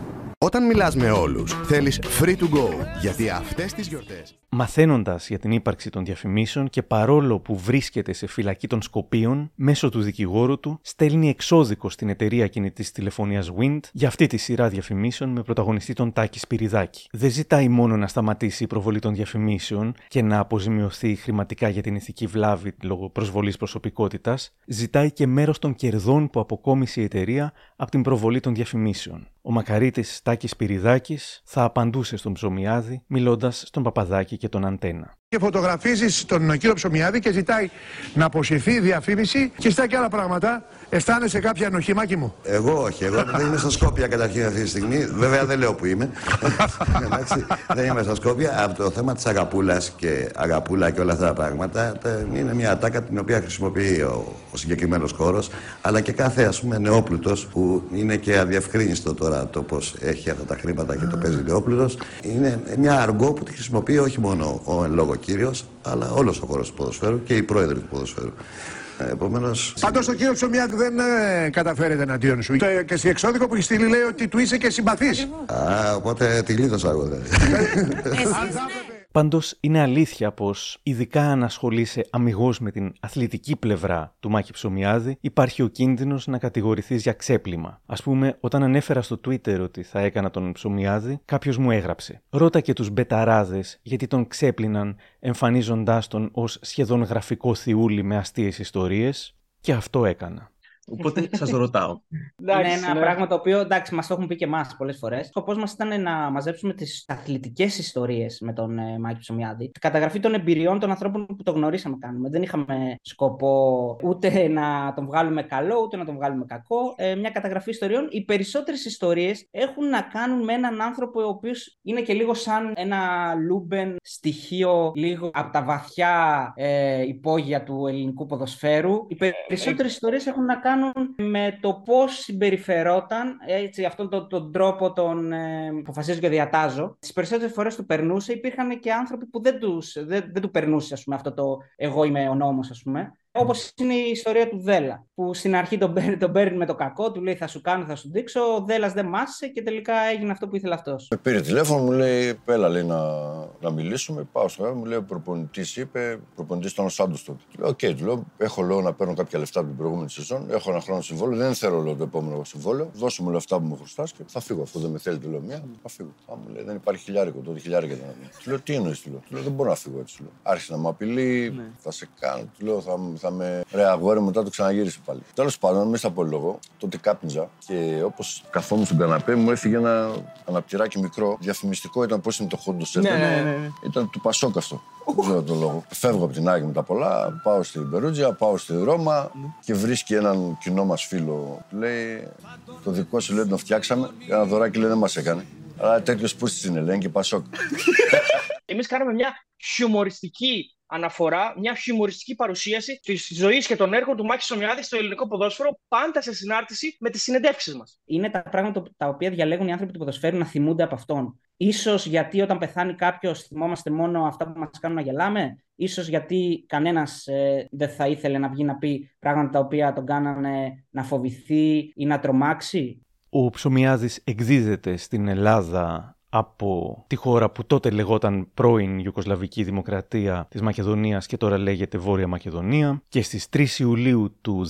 Όταν μιλάς με όλους, θέλεις free to go, γιατί αυτές τις γιορτές... Μαθαίνοντας για την ύπαρξη των διαφημίσεων και παρόλο που βρίσκεται σε φυλακή των Σκοπίων, μέσω του δικηγόρου του στέλνει εξώδικο στην εταιρεία κινητής τηλεφωνίας Wind για αυτή τη σειρά διαφημίσεων με πρωταγωνιστή τον Τάκη Σπυριδάκη. Δεν ζητάει μόνο να σταματήσει η προβολή των διαφημίσεων και να αποζημιωθεί χρηματικά για την ηθική βλάβη λόγω προσβολής προσωπικότητας, ζητάει και μέρος των κερδών που αποκόμισε η εταιρεία από την προβολή των διαφημίσεων. Ο μακαρίτης Τάκη Σπυριδάκη θα απαντούσε στον Ψωμιάδη μιλώντας στον Παπαδάκη και τον Αντένα. Και φωτογραφίζεις τον κύριο Ψωμιάδη και ζητάει να αποσυρθεί η διαφήμιση και ζητάει και άλλα πράγματα. Αισθάνεσαι κάποια ενοχή, Μάκη μου. Εγώ όχι, εγώ δεν είμαι στα Σκόπια καταρχήν αυτή τη στιγμή. Βέβαια δεν λέω που είμαι. Εντάξει, δεν είμαι στα Σκόπια. Από το θέμα της αγαπούλας και αγαπούλα και όλα αυτά τα πράγματα τα- είναι μια ατάκα την οποία χρησιμοποιεί ο, ο συγκεκριμένος χώρος, αλλά και κάθε ας πούμε νεόπλουτος που είναι και αδιευκρίνιστο τώρα το πώς έχει αυτά τα χρήματα και το παίζει νεόπλουτος. Είναι μια αργό που τη χρησιμοποιεί όχι μόνο ο εν λόγω κύριος, αλλά όλος ο χώρος του ποδοσφαίρου και οι πρόεδροι του ποδοσφαίρου. Επομένω. Πάντως ο κύριος Ψωμιάδη δεν ε, καταφέρεται εναντίον σου. Το- Και στη εξώδικο που έχει στείλει λέει ότι του είσαι και συμπαθής. Α, οπότε τη γλίτωσα εγώ. Δηλαδή. Πάντως είναι αλήθεια πως, ειδικά αν ασχολείσαι αμυγός με την αθλητική πλευρά του Μάκη Ψωμιάδη, υπάρχει ο κίνδυνος να κατηγορηθείς για ξέπλυμα. Α πούμε, όταν ανέφερα στο Twitter ότι θα έκανα τον Ψωμιάδη, κάποιος μου έγραψε. Ρώτα και τους μπεταράδες γιατί τον ξέπλυναν εμφανίζοντάς τον ως σχεδόν γραφικό θιούλι με αστείες ιστορίες, και αυτό έκανα. Οπότε σας ρωτάω. Είναι Εντάξει, ένα ναι. πράγμα το οποίο εντάξει, μας το έχουν πει και εμάς πολλές φορές. Σκοπός μας ήταν να μαζέψουμε τις αθλητικές ιστορίες με τον ε, Μάκη Ψωμιάδη. Τη καταγραφή των εμπειριών των ανθρώπων που το γνωρίσαμε κάνουμε. Δεν είχαμε σκοπό ούτε να τον βγάλουμε καλό, ούτε να τον βγάλουμε κακό. Ε, μια καταγραφή ιστοριών. Οι περισσότερες ιστορίες έχουν να κάνουν με έναν άνθρωπο ο οποίος είναι και λίγο σαν ένα λούμπεν στοιχείο, λίγο από τα βαθιά ε, υπόγεια του ελληνικού ποδοσφαίρου. Οι περισσότερες ιστορίες έχουν να κάνουν με το πώς συμπεριφερόταν, έτσι, αυτόν τον, τον τρόπο τον ε, αποφασίζω και διατάζω. Τις περισσότερες φορές του περνούσε. Υπήρχαν και άνθρωποι που δεν, τους, δεν, δεν του περνούσε ας πούμε, αυτό το εγώ είμαι ο νόμος, ας πούμε. Όπως είναι η ιστορία του Δέλλα. Που στην αρχή τον παίρνει, τον παίρνει με το κακό, του λέει θα σου κάνω, θα σου δείξω. Ο Δέλλα δεν μάσησε και τελικά έγινε αυτό που ήθελε αυτός. Με πήρε τηλέφωνο, μου λέει: Δέλλα, λέει, να, να μιλήσουμε. Πάω στο γραφείο, μου λέει: Ο προπονητής είπε, προπονητής ήταν ο Σάντος τότε. Του λέω: Οκ, του λέω: Έχω λέω να παίρνω κάποια λεφτά από την προηγούμενη σεζόν. Έχω ένα χρόνο συμβόλαιο. Δεν θέλω λέω, το επόμενο συμβόλαιο. Δώσε μου λεφτά που μου χρωστάς και θα φύγω. Αυτό δεν με θέλει, του λέω: Μία, θα φύγω. Α, μου λέει: Δεν υπάρχει χιλιάρικο, τότε χιλιάρικο ήταν. Του λέω: Τι εννοείς, του λέω. Του λέω: Δεν μπορώ να φύγω έτσι. Του λέω. Άρχισε να μου απειλεί, θα σε κάνω. Του λέω: Θα, θα με. Ρε, αγόρι, μετά το ξαναγύρισε πάλι. Τέλος πάντων, μην στα πω λόγο, τότε κάπνιζα και όπως καθόμουν στον καναπέ μου έφυγε ένα αναπτυράκι μικρό. Διαφημιστικό ήταν πώς είναι το Honda Ναι, ναι, ναι, ναι. Ήταν του Πασόκ αυτό. Δεν ξέρω τον λόγο. Φεύγω από την Άγη με τα πολλά, πάω στην Περούτζια, πάω στη Ρώμα και βρίσκει έναν κοινό μας φίλο. Του λέει: Το δικό σου λέει τον φτιάξαμε. Ένα δωράκι λέει δεν μας έκανε. Αλλά τέτοιος πούστη είναι, λένε και Πασόκ. Εμείς κάναμε μια χιουμοριστική αναφορά, μια χιουμοριστική παρουσίαση της ζωής και των έργων του Μάκη Σομιάδη στο ελληνικό ποδόσφαιρο, πάντα σε συνάρτηση με τις συνεντεύξεις μας. Είναι τα πράγματα τα οποία διαλέγουν οι άνθρωποι του ποδοσφαίρου να θυμούνται από αυτόν. Ίσως γιατί όταν πεθάνει κάποιος θυμόμαστε μόνο αυτά που μας κάνουν να γελάμε; Ίσως γιατί κανένας ε, δεν θα ήθελε να βγει να πει πράγματα τα οποία τον κάνανε να φοβηθεί ή να τρομάξει; Ο Ψωμιάδης εκδίδεται στην Ελλάδα από τη χώρα που τότε λεγόταν πρώην Ιουκοσλαβική Δημοκρατία της Μακεδονίας και τώρα λέγεται Βόρεια Μακεδονία και στις 3 Ιουλίου του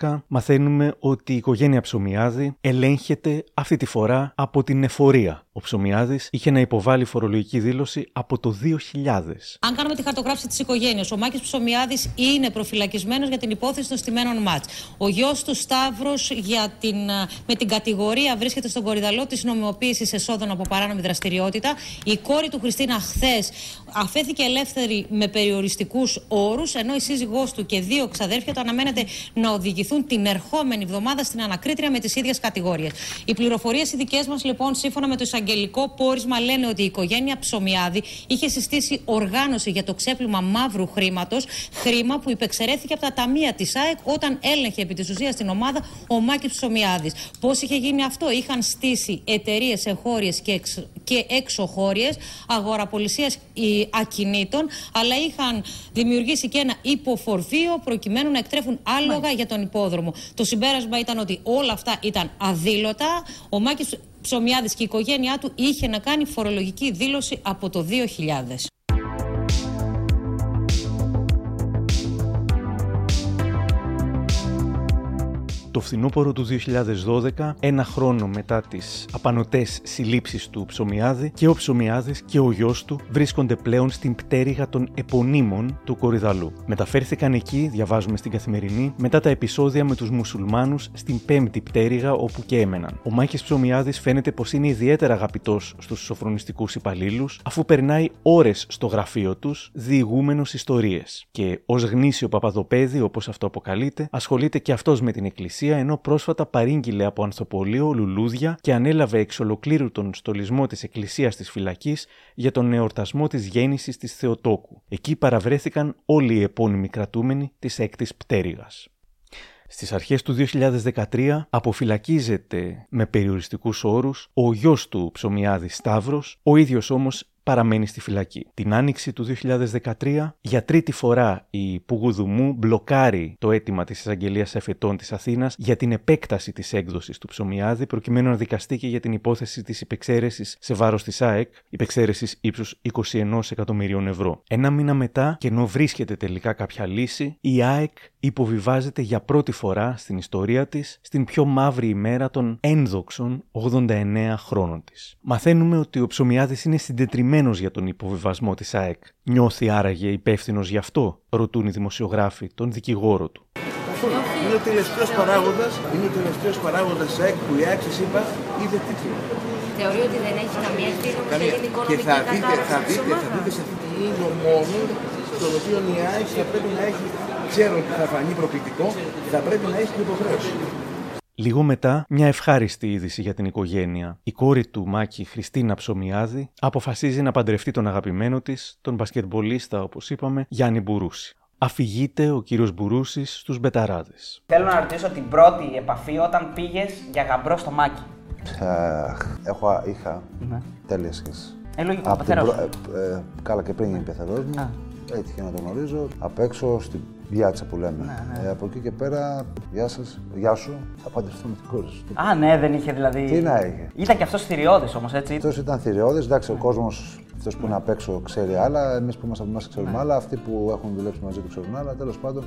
2012 μαθαίνουμε ότι η οικογένεια Ψωμιάδη ελέγχεται αυτή τη φορά από την εφορία. Ο Ψωμιάδης είχε να υποβάλει φορολογική δήλωση από το 2000. Αν κάνουμε τη χαρτογράφηση της οικογένειας, ο Μάκης Ψωμιάδης είναι προφυλακισμένος για την υπόθεση των στημένων ματ. Ο γιος του Σταύρος με την κατηγορία βρίσκεται στον κορυδαλό της νομιμοποίησης εσόδων από από παράνομη δραστηριότητα. Η κόρη του Χριστίνα χθες αφέθηκε ελεύθερη με περιοριστικούς όρους, ενώ η σύζυγός του και δύο ξαδέρφια του αναμένεται να οδηγηθούν την ερχόμενη εβδομάδα στην ανακρίτρια με τις ίδιες κατηγορίες. Οι πληροφορίες οι δικές μας, λοιπόν, σύμφωνα με το εισαγγελικό πόρισμα, λένε ότι η οικογένεια Ψωμιάδη είχε συστήσει οργάνωση για το ξέπλυμα μαύρου χρήματος, χρήμα που υπεξαιρέθηκε από τα ταμεία της ΑΕΚ όταν έλεγχε επί της ουσίας την ομάδα ο Μάκης Ψωμιάδης. Πώς είχε γίνει αυτό, είχαν στήσει εταιρείες εγχώριες και, εξ, και εξωχώριε αγοραπολισία ακινήτων, αλλά είχαν δημιουργήσει και ένα υποφορφείο προκειμένου να εκτρέφουν άλογα για τον υπόδρομο. Το συμπέρασμα ήταν ότι όλα αυτά ήταν αδήλωτα. Ο Μάκης Ψωμιάδης και η οικογένειά του είχε να κάνει φορολογική δήλωση από το 2000. Το φθινόπωρο του 2012, ένα χρόνο μετά τις απανοτές συλλήψεις του Ψωμιάδη, και ο Ψωμιάδης και ο γιος του βρίσκονται πλέον στην πτέρυγα των επωνύμων του Κορυδαλού. Μεταφέρθηκαν εκεί, διαβάζουμε στην καθημερινή, μετά τα επεισόδια με τους μουσουλμάνους στην πέμπτη πτέρυγα όπου και έμεναν. Ο Μάκης Ψωμιάδης φαίνεται πως είναι ιδιαίτερα αγαπητός στους σοφρονιστικούς υπαλλήλους, αφού περνάει ώρες στο γραφείο τους διηγούμενος ιστορίες. Και ως γνήσιο παπαδοπέδι, όπως αυτό αποκαλείται, ασχολείται και αυτός με την εκκλησία ενώ πρόσφατα παρήγγειλε από ανθοπολείο λουλούδια και ανέλαβε εξ ολοκλήρου τον στολισμό της Εκκλησίας της Φυλακής για τον εορτασμό της γέννησης της Θεοτόκου. Εκεί παραβρέθηκαν όλοι οι επώνυμοι κρατούμενοι της έκτης πτέρυγας. Στις αρχές του 2013 αποφυλακίζεται με περιοριστικούς όρους ο γιος του Ψωμιάδης Σταύρος, ο ίδιος όμως παραμένει στη φυλακή. Την άνοιξη του 2013, για τρίτη φορά η Πουγουδουμού μπλοκάρει το αίτημα της εισαγγελίας εφετών της Αθήνας για την επέκταση της έκδοσης του ψωμιάδη, προκειμένου να δικαστεί και για την υπόθεση της υπεξαίρεσης σε βάρος της ΑΕΚ, υπεξαίρεσης ύψους 21 εκατομμυρίων ευρώ. Ένα μήνα μετά, και ενώ βρίσκεται τελικά κάποια λύση, η ΑΕΚ υποβιβάζεται για πρώτη φορά στην ιστορία της στην πιο μαύρη ημέρα των ένδοξων 89 χρόνων της. Μαθαίνουμε ότι ο ψωμιάδης είναι συντετριμένος για τον υποβιβασμό της ΑΕΚ. Νιώθει άραγε υπεύθυνος γι' αυτό, ρωτούν οι δημοσιογράφοι τον δικηγόρο του. Είναι ο τελευταίος παράγοντας, είναι ο τελευταίος παράγοντας της ΑΕΚ που η ΑΕΚ, σας είπα, είδε τίτλο. Θεωρεί ότι δεν έχει καμία ευθύνη με Καμία. την Και οικονομική θα δείτε, θα κατάρρευση δείτε, θα δείτε σε αυτή τη λίγο μόνο, στον οποίο η ΑΕΚ θα πρέπει να έχει, ξέρω ότι θα φανεί προκλητικό, θα πρέπει να έχει την υποχρέωση. Λίγο μετά, μια ευχάριστη είδηση για την οικογένεια. Η κόρη του Μάκη, Χριστίνα Ψωμιάδη, αποφασίζει να παντρευτεί τον αγαπημένο της, τον μπασκετμπολίστα, όπως είπαμε, Γιάννη Μπουρούση. Αφηγείται ο κύριος Μπουρούση στους Μπεταράδες. Θέλω να ρωτήσω την πρώτη επαφή όταν πήγες για γαμπρό στο μάκι. Αχ, έχω, είχα Ναι. τέλεια σχέση. Ε, λογικό, Απ' την πεθερός. πρω- ε, ε, καλά και πριν γίνει πεθερός μου. Έτυχε να τον γνωρίζω απ' έξω στην πιάτσα που λέμε. Ναι, Ε, από εκεί και πέρα, γεια σας, γεια σου, θα παντρευτώ με την κόρη σου. Α, ναι, δεν είχε δηλαδή. Τι να είχε. Ήταν και αυτός θηριώδης όμως, έτσι. Αυτός ήταν θηριώδης. Εντάξει, ο κόσμος αυτός που είναι απ' έξω ξέρει άλλα. Εμείς που είμαστε από εμάς ξέρουμε άλλα. Αυτοί που έχουν δουλέψει μαζί του ξέρουν άλλα. Τέλος πάντων,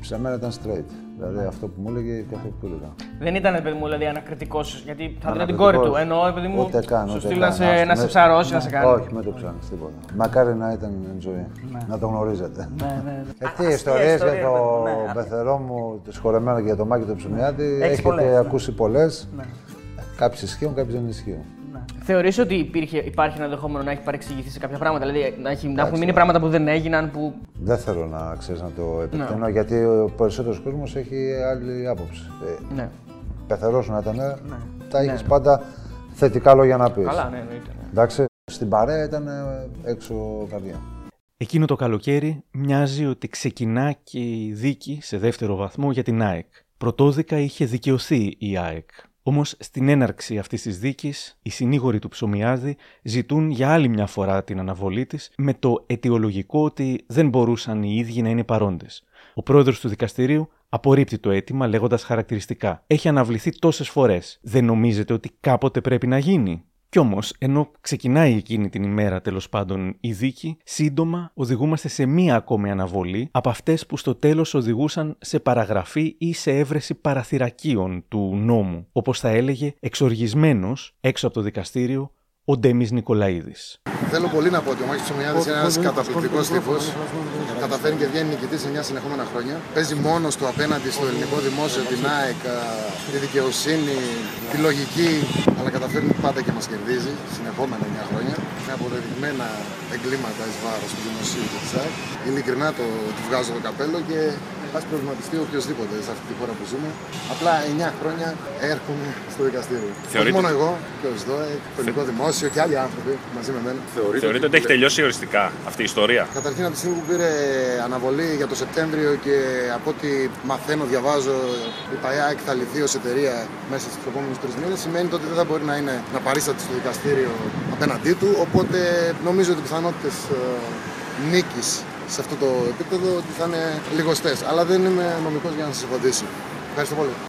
σε μένα ήταν straight. Δηλαδή αυτό που μου έλεγε και αυτό που του έλεγα. Δεν ήταν, παιδί μου, δηλαδή ανακριτικός, γιατί θα δίνω την Ανακριτικός. κόρη του. Εννοώ, παιδί μου, Ούτε καν, σου ούτε στείλει να καν. σε, Άστο, να σε με- ψαρώσει, να σε κάνει. Όχι, μην το ψάχνεις τίποτα. Μακάρι να ήταν ζωή. Να το γνωρίζετε. Ναι, ναι. ναι. Ε, τι Αστεία ιστορίες ιστορία, για το παιδί μου, ναι. πεθερό μου, το συγχωρεμένο και για το Μάκη το Ψωμιάτη, έχετε πολλές, ναι. ακούσει πολλές. Ναι. Κάποιες ισχύουν, κάποιες δεν ισχύουν. Θεωρείς ότι υπήρχε, υπάρχει ένα ενδεχόμενο να έχει παρεξηγηθεί σε κάποια πράγματα, δηλαδή να, έχει, να έχουν Εντάξει, μείνει ναι. πράγματα που δεν έγιναν, που Δεν θέλω να ξέρεις να το επεκτείνω, Ναι. γιατί ο περισσότερος κόσμος έχει άλλη άποψη. Ε, Ναι. Πεθερός να ήταν, τα είχε πάντα θετικά λόγια να πεις. Καλά, ναι, εννοείται. ναι. Εντάξει, στην παρέα ήταν ε, έξω καρδιά. Εκείνο το καλοκαίρι μοιάζει ότι ξεκινά και η δίκη σε δεύτερο βαθμό για την ΑΕΚ. Πρωτόδικα είχε δικαιωθεί η ΑΕΚ. Όμως στην έναρξη αυτής της δίκης, οι συνήγοροι του Ψωμιάδη ζητούν για άλλη μια φορά την αναβολή της με το αιτιολογικό ότι δεν μπορούσαν οι ίδιοι να είναι παρόντες. Ο πρόεδρος του δικαστηρίου απορρίπτει το αίτημα λέγοντας χαρακτηριστικά: Έχει αναβληθεί τόσες φορές. Δεν νομίζετε ότι κάποτε πρέπει να γίνει. Κι όμως, ενώ ξεκινάει εκείνη την ημέρα τέλος πάντων η δίκη, σύντομα οδηγούμαστε σε μία ακόμη αναβολή από αυτές που στο τέλος οδηγούσαν σε παραγραφή ή σε έβρεση παραθυρακίων του νόμου, όπως θα έλεγε εξοργισμένος έξω από το δικαστήριο ο Ντέμις Νικολαίδης. Θέλω πολύ να πω ότι ο Μάκης Ψωμιάδης είναι ένας καταπληκτικός τύπος. Καταφέρνει και βγαίνει νικητής 9 συνεχόμενα χρόνια. Παίζει μόνος του απέναντι στο ελληνικό δημόσιο, την ΑΕΚ, α, τη δικαιοσύνη, τη λογική, αλλά καταφέρνει πάντα και μας κερδίζει συνεχόμενα 9 χρόνια. Με αποδεδειγμένα εγκλήματα εις βάρος του δημοσίου και της ΑΕΚ. Ειλικρινά το, του βγάζω το καπέλο και ας προβληματιστεί οποιοδήποτε σε αυτή τη χώρα που ζούμε. Απλά 9 χρόνια έρχομαι στο δικαστήριο. Θεωρείτε- Όχι μόνο εγώ και ο ΣΔΟΕ, το ελληνικό δημόσιο και άλλοι άνθρωποι μαζί με μένα. Θεωρείτε ότι έχει τελειώσει οριστικά αυτή η ιστορία; Καταρχήν από τη στιγμή που πήρε αναβολή για το Σεπτέμβριο και από ό,τι μαθαίνω, διαβάζω, η ΠΑΕΑΚ θα λυθεί ω εταιρεία μέσα στου επόμενου τρεις μήνες, σημαίνει ότι δεν θα μπορεί να είναι να παρίσταται στο δικαστήριο απέναντί του. Οπότε νομίζω ότι οι πιθανότητες νίκης σε αυτό το επίπεδο ότι θα είναι λιγοστέ. Αλλά δεν είμαι νομικός για να σας απαντήσω. Ευχαριστώ πολύ.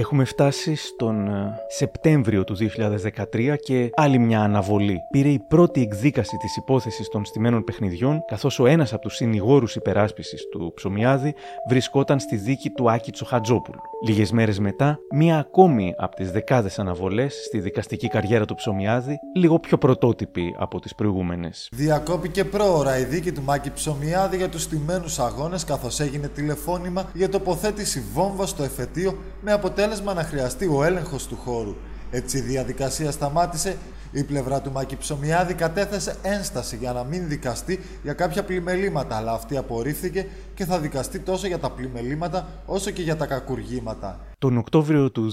Έχουμε φτάσει στον ε, Σεπτέμβριο του 2013 και άλλη μια αναβολή. Πήρε η πρώτη εκδίκαση της υπόθεσης των στημένων παιχνιδιών, καθώς ο ένας από τους συνηγόρους υπεράσπισης του Ψωμιάδη βρισκόταν στη δίκη του Άκη Τσοχατζόπουλου. Λίγες μέρες μετά, μία ακόμη από τις δεκάδες αναβολές στη δικαστική καριέρα του Ψωμιάδη, λίγο πιο πρωτότυπη από τις προηγούμενες. Διακόπηκε πρόωρα η δίκη του Μάκη Ψωμιάδη για τους στημένους αγώνες καθώς έγινε τηλεφώνημα για τοποθέτηση βόμβας στο εφετείο με αποτέλεσμα να χρειαστεί ο έλεγχος του χώρου. Έτσι η διαδικασία σταμάτησε. Η πλευρά του Μάκη Ψωμιάδη κατέθεσε ένσταση για να μην δικαστεί για κάποια πλημελήματα, αλλά αυτή απορρίφθηκε και θα δικαστεί τόσο για τα πλημελήματα όσο και για τα κακουργήματα. Τον Οκτώβριο του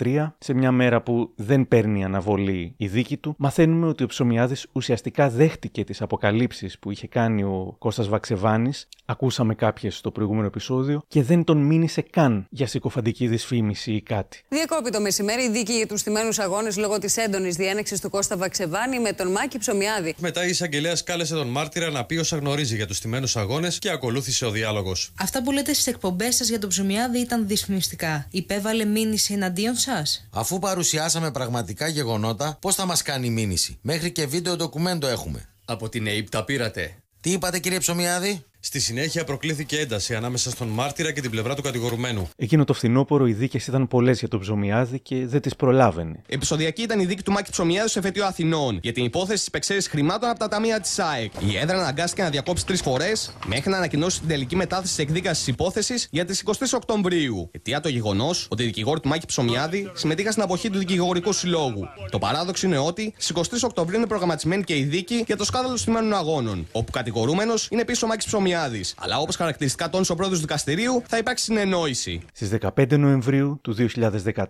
2013, σε μια μέρα που δεν παίρνει αναβολή η δίκη του, μαθαίνουμε ότι ο Ψωμιάδης ουσιαστικά δέχτηκε τις αποκαλύψεις που είχε κάνει ο Κώστας Βαξεβάνης, ακούσαμε κάποιες στο προηγούμενο επεισόδιο, και δεν τον μήνυσε καν για συκοφαντική δυσφήμιση ή κάτι. Διακόπη το μεσημέρι η δίκη για τους τιμένου αγώνες λόγω της έντονης διένεξης του Κώστα Βαξεβάνη με τον Μάκη Ψωμιάδη. Μετά η εισαγγελέας κάλεσε τον μάρτυρα να πει όσα γνωρίζει για τους τιμένου αγώνες και ακολούθησε ο διάλογος. Αυτά που λέτε στις εκπομπές σας για τον Ψωμιάδη ήταν δυσφημιστικά. Υπέβαλε μήνυση εναντίον σας; Αφού παρουσιάσαμε πραγματικά γεγονότα, πώς θα μας κάνει μήνυση; Μέχρι και βίντεο ντοκουμέντο έχουμε. Από την ΑΕΠ τα πήρατε. Τι είπατε, κύριε Ψωμιάδη; Στη συνέχεια προκλήθηκε ένταση ανάμεσα στον μάρτυρα και την πλευρά του κατηγορουμένου. Εκείνο το φθινόπωρο οι δίκες ήταν πολλές για τον Ψωμιάδη και δεν τις προλάβαινε. Επισοδιακή ήταν η δίκη του Μάκη Ψωμιάδη στο εφετείο Αθηνών για την υπόθεση της υπεξαίρεση χρημάτων από τα ταμεία της ΑΕΚ. Η έδρα αναγκάστηκε να διακόψει τρεις φορές μέχρι να ανακοινώσει την τελική μετάθεση της εκδίκασης της υπόθεσης για τις 23 Οκτωβρίου. Αιτία το γεγονός ότι οι δικηγόροι του Μάκη Ψωμιάδη συμμετείχαν στην αποχή του δικηγορικού συλλόγου. Το παράδοξο είναι ότι στις 23 Οκτωβρίου είναι προγραμματισμένη και η δίκη για το σκάνδαλο στημένων αγώνων, όπου κατηγορούμενος είναι πίσω ο Μάκης Ψωμιάδης. Αλλά όπως χαρακτηριστικά τόνισε ο πρόεδρος του δικαστηρίου, θα υπάρξει συνεννόηση. Στις 15 Νοεμβρίου του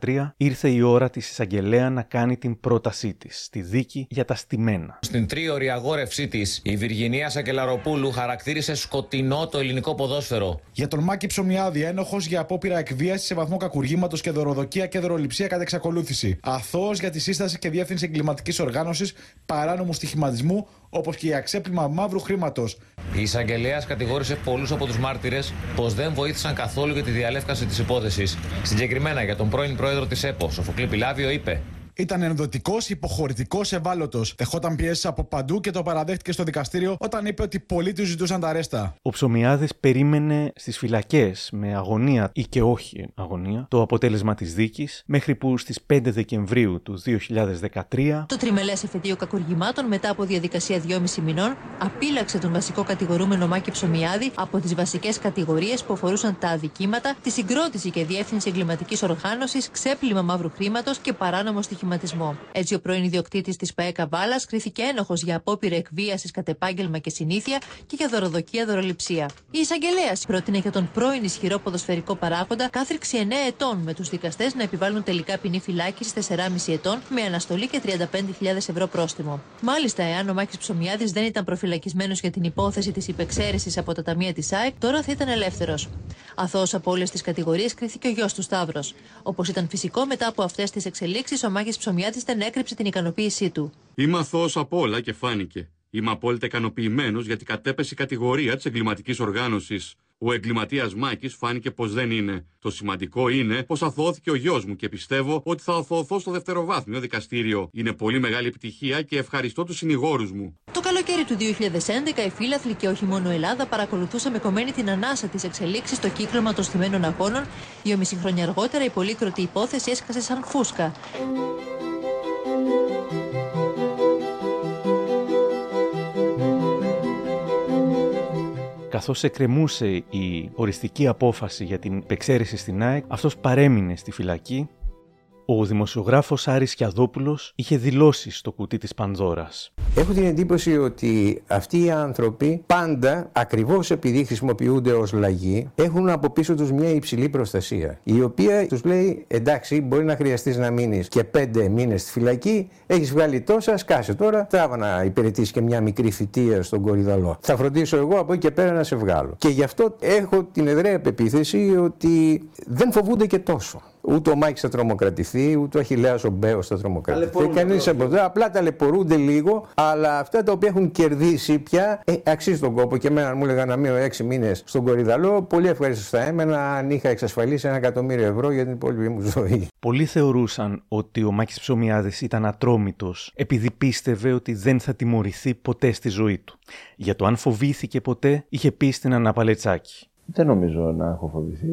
2013 ήρθε η ώρα της εισαγγελέα να κάνει την πρότασή της στη δίκη για τα στημένα. Στην τρίωρη αγόρευσή της, η Βυργινία Σακελαροπούλου χαρακτήρισε σκοτεινό το ελληνικό ποδόσφαιρο. Για τον Μάκη Ψωμιάδη, ένοχος για απόπειρα εκβίασης σε βαθμό κακουργήματος και δωροδοκία και δωροληψία κατά εξακολούθηση. Αθώος για τη σύσταση και διεύθυνση εγκληματικής οργάνωσης παράνομου στοιχηματισμού, όπως και για ξέπλυμα μαύρου χρήματος. Η εισαγγελέα κατηγόρησε πολλούς από τους μάρτυρες πως δεν βοήθησαν καθόλου για τη διαλεύκαση της υπόθεσης. Συγκεκριμένα για τον πρώην πρόεδρο της ΕΠΟ, Σοφοκλή Πιλάβιο, είπε. Ήταν ενδοτικός, υποχωρητικός, ευάλωτος. Δεχόταν πιέσεις από παντού και το παραδέχτηκε στο δικαστήριο όταν είπε ότι πολλοί του ζητούσαν τα ρέστα. Ο Ψωμιάδης περίμενε στις φυλακές με αγωνία ή και όχι αγωνία το αποτέλεσμα της δίκης μέχρι που στις 5 Δεκεμβρίου του 2013 Το τριμελές εφετείο κακουργημάτων, μετά από διαδικασία 2,5 μηνών, απείλαξε τον βασικό κατηγορούμενο Μάκη Ψωμιάδη από τις βασικές κατηγορίες που αφορούσαν τα αδικήματα, τη συγκρότηση και διεύθυνση εγκληματικής οργάνωσης, ξέπλυμα μαύρου χρήματος και παράνομο στοιχηματισμό. Έτσι, ο πρώην ιδιοκτήτης της ΠαΕΚΑ Βάλας κρίθηκε ένοχος για απόπειρα εκβίασης κατ' επάγγελμα και συνήθεια και για δωροδοκία δωροληψία. Η εισαγγελέας πρότεινε για τον πρώην ισχυρό ποδοσφαιρικό παράγοντα κάθριξη 9 ετών με τους δικαστές να επιβάλλουν τελικά ποινή φυλάκιση 4,5 ετών με αναστολή και 35.000 ευρώ πρόστιμο. Μάλιστα, εάν ο Μάκης Ψωμιάδης δεν ήταν προφυλακισμένος για την υπόθεση της υπεξαίρεσης από τα ταμεία της ΑΕΚ, τώρα θα ήταν ελεύθερος. Αθώος από όλες τις κατηγορίες κρίθηκε ο γιος του Σταύρος. Όπως ήταν φυσικό, μετά από αυτές τις εξελίξεις, ο Μάκης Ψωμιάδη δεν έκρυψε την ικανοποίησή του. Είμαι αθώος από όλα και φάνηκε. Είμαι απόλυτα ικανοποιημένος γιατί κατέπεσε η κατηγορία της εγκληματικής οργάνωσης. Ο εγκληματίας Μάκης φάνηκε πως δεν είναι. Το σημαντικό είναι πως αθωώθηκε ο γιος μου και πιστεύω ότι θα αθωωθώ στο δευτεροβάθμιο δικαστήριο. Είναι πολύ μεγάλη επιτυχία και ευχαριστώ τους συνηγόρους μου. Το καλοκαίρι του 2011, οι φίλαθλοι και όχι μόνο η Ελλάδα παρακολουθούσαν με κομμένη την ανάσα της εξελίξη στο κύκλωμα των στημένων αγώνων. Δύο χρόνια αργότερα, η πολύκροτη υπόθεση έσκασε σαν φούσκα. Καθώς εκκρεμούσε η οριστική απόφαση για την εξαίρεση στην ΑΕΚ, αυτός παρέμεινε στη φυλακή ο δημοσιογράφος Άρης Κιαδόπουλος είχε δηλώσει στο κουτί της Πανδώρας. Έχω την εντύπωση ότι αυτοί οι άνθρωποι πάντα, ακριβώς επειδή χρησιμοποιούνται ως λαγοί, έχουν από πίσω τους μια υψηλή προστασία, η οποία τους λέει εντάξει μπορεί να χρειαστείς να μείνεις και πέντε μήνες στη φυλακή, έχεις βγάλει τόσα, σκάσε τώρα, τράβα να υπηρετήσεις και μια μικρή θητεία στον Κορυδαλλό. Θα φροντίσω εγώ από εκεί και πέρα να σε βγάλω. Και γι' αυτό έχω την εδραία πεποίθηση ότι δεν φοβούνται και τόσο. Ούτε ο Μάκης θα τρομοκρατηθεί, ούτε ο Αχιλλέας ο Μπέος θα τρομοκρατηθεί. Κανείς από εδώ. Απλά ταλαιπωρούνται λίγο, αλλά αυτά τα οποία έχουν κερδίσει πια ε, αξίζει τον κόπο. Και εμένα μου έλεγαν να μείνω έξι μήνες στον Κορυδαλλό. Πολύ ευχαριστώ θα έμενα αν είχα εξασφαλίσει ένα εκατομμύριο ευρώ για την υπόλοιπη μου ζωή. Πολλοί θεωρούσαν ότι ο Μάκης Ψωμιάδης ήταν ατρόμητος επειδή πίστευε ότι δεν θα τιμωρηθεί ποτέ στη ζωή του. Για το αν φοβήθηκε ποτέ, είχε πει στην Αναπαλετσάκη. Δεν νομίζω να έχω φοβηθεί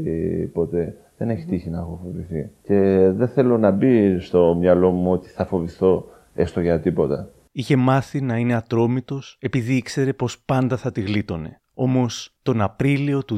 ποτέ. Δεν έχει τύχει να έχω φοβηθεί. Και δεν θέλω να μπει στο μυαλό μου ότι θα φοβηθώ έστω για τίποτα. Είχε μάθει να είναι ατρόμητος επειδή ήξερε πως πάντα θα τη γλίτωνε. Όμως τον Απρίλιο του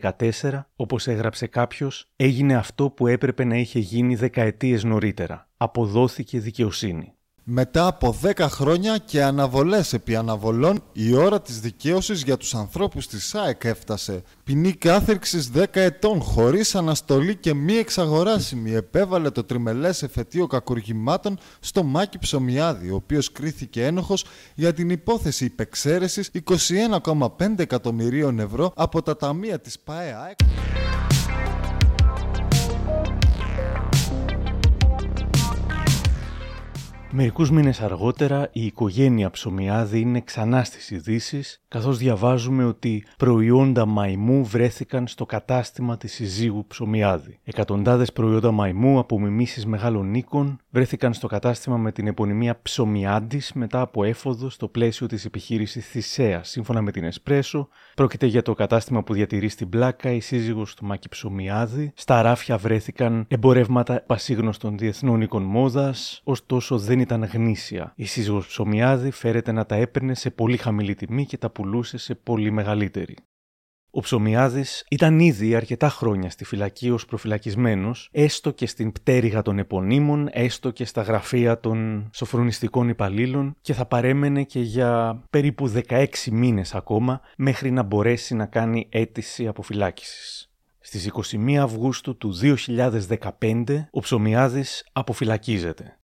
2014, όπως έγραψε κάποιος, έγινε αυτό που έπρεπε να είχε γίνει δεκαετίες νωρίτερα. Αποδόθηκε δικαιοσύνη. Μετά από 10 χρόνια και αναβολές επί αναβολών, η ώρα της δικαίωσης για τους ανθρώπους της ΣΑΕΚ έφτασε. Ποινή κάθερξης 10 ετών, χωρίς αναστολή και μη εξαγοράσιμη, επέβαλε το τριμελές εφετείο κακουργημάτων στο Μάκη Ψωμιάδη, ο οποίος κρίθηκε ένοχος για την υπόθεση υπεξαίρεσης 21,5 εκατομμυρίων ευρώ από τα ταμεία της ΠΑΕΑΕΚ. Μερικούς μήνες αργότερα η οικογένεια Ψωμιάδη είναι ξανά στις ειδήσεις, καθώς διαβάζουμε ότι προϊόντα μαϊμού βρέθηκαν στο κατάστημα της συζύγου Ψωμιάδη. Εκατοντάδες προϊόντα μαϊμού από μιμήσεις μεγάλων οίκων βρέθηκαν στο κατάστημα με την επωνυμία Ψωμιάντης μετά από έφοδο στο πλαίσιο της επιχείρησης Θησέα. Σύμφωνα με την Εσπρέσο, πρόκειται για το κατάστημα που διατηρεί στην πλάκα η σύζυγος του Μάκη Ψωμιάδη. Στα ράφια βρέθηκαν εμπορεύματα πασίγνωστων διεθνών οίκων μόδας, ωστόσο δεν ήταν γνήσια. Η σύζυγος Ψωμιάδη φέρεται να τα έπαιρνε σε πολύ χαμηλή τιμή και τα πουλούσε σε πολύ μεγαλύτερη. Ο Ψωμιάδης ήταν ήδη αρκετά χρόνια στη φυλακή ως προφυλακισμένος, έστω και στην πτέρυγα των επωνύμων, έστω και στα γραφεία των σοφρονιστικών υπαλλήλων και θα παρέμενε και για περίπου 16 μήνες ακόμα μέχρι να μπορέσει να κάνει αίτηση αποφυλάκησης. Στις 21 Αυγούστου του 2015 ο Ψωμιάδης αποφυλακίζεται.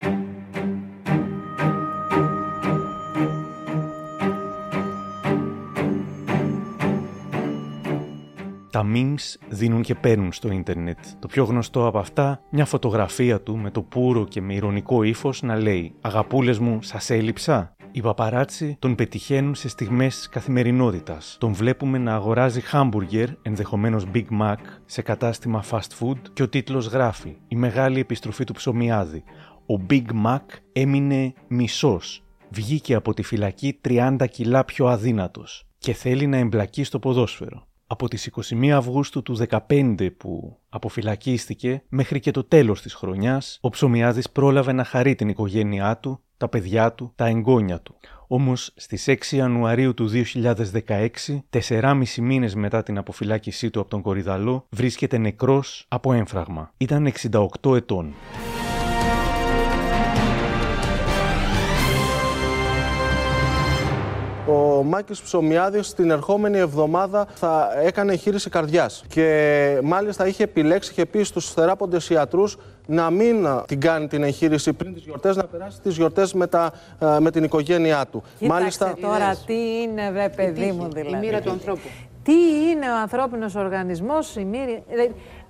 Τα memes δίνουν και παίρνουν στο ίντερνετ. Το πιο γνωστό από αυτά, μια φωτογραφία του με το πουρο και με ηρωνικό ύφος να λέει Αγαπούλες μου, σας έλειψα. Οι παπαράτσι τον πετυχαίνουν σε στιγμές τη καθημερινότητας. Τον βλέπουμε να αγοράζει χάμπουργκερ, ενδεχομένως Big Mac, σε κατάστημα fast food και ο τίτλος γράφει Η μεγάλη επιστροφή του ψωμιάδη. Ο Big Mac έμεινε μισός. Βγήκε από τη φυλακή 30 κιλά πιο αδύνατος και θέλει να εμπλακεί στο ποδόσφαιρο από τις 21 Αυγούστου του 2015 που αποφυλακίστηκε μέχρι και το τέλος της χρονιάς, ο Ψωμιάδης πρόλαβε να χαρεί την οικογένειά του, τα παιδιά του, τα εγγόνια του. Όμως στις 6 Ιανουαρίου του 2016, 4,5 μήνες μετά την αποφυλάκησή του από τον Κορυδαλό, βρίσκεται νεκρός από έμφραγμα. Ήταν 68 ετών. Ο Μάκης Ψωμιάδης την ερχόμενη εβδομάδα θα έκανε εγχείρηση καρδιάς. Και μάλιστα είχε επιλέξει, είχε πει στους θεράποντες ιατρούς να μην την κάνει την εγχείρηση πριν τις γιορτές, να περάσει τις γιορτές με, τα, με την οικογένειά του. Κοίταξε μάλιστα... τώρα τι είναι ρε παιδί μου δηλαδή. Η μοίρα του ανθρώπου. Τι είναι ο ανθρώπινος οργανισμός, η μοίρα...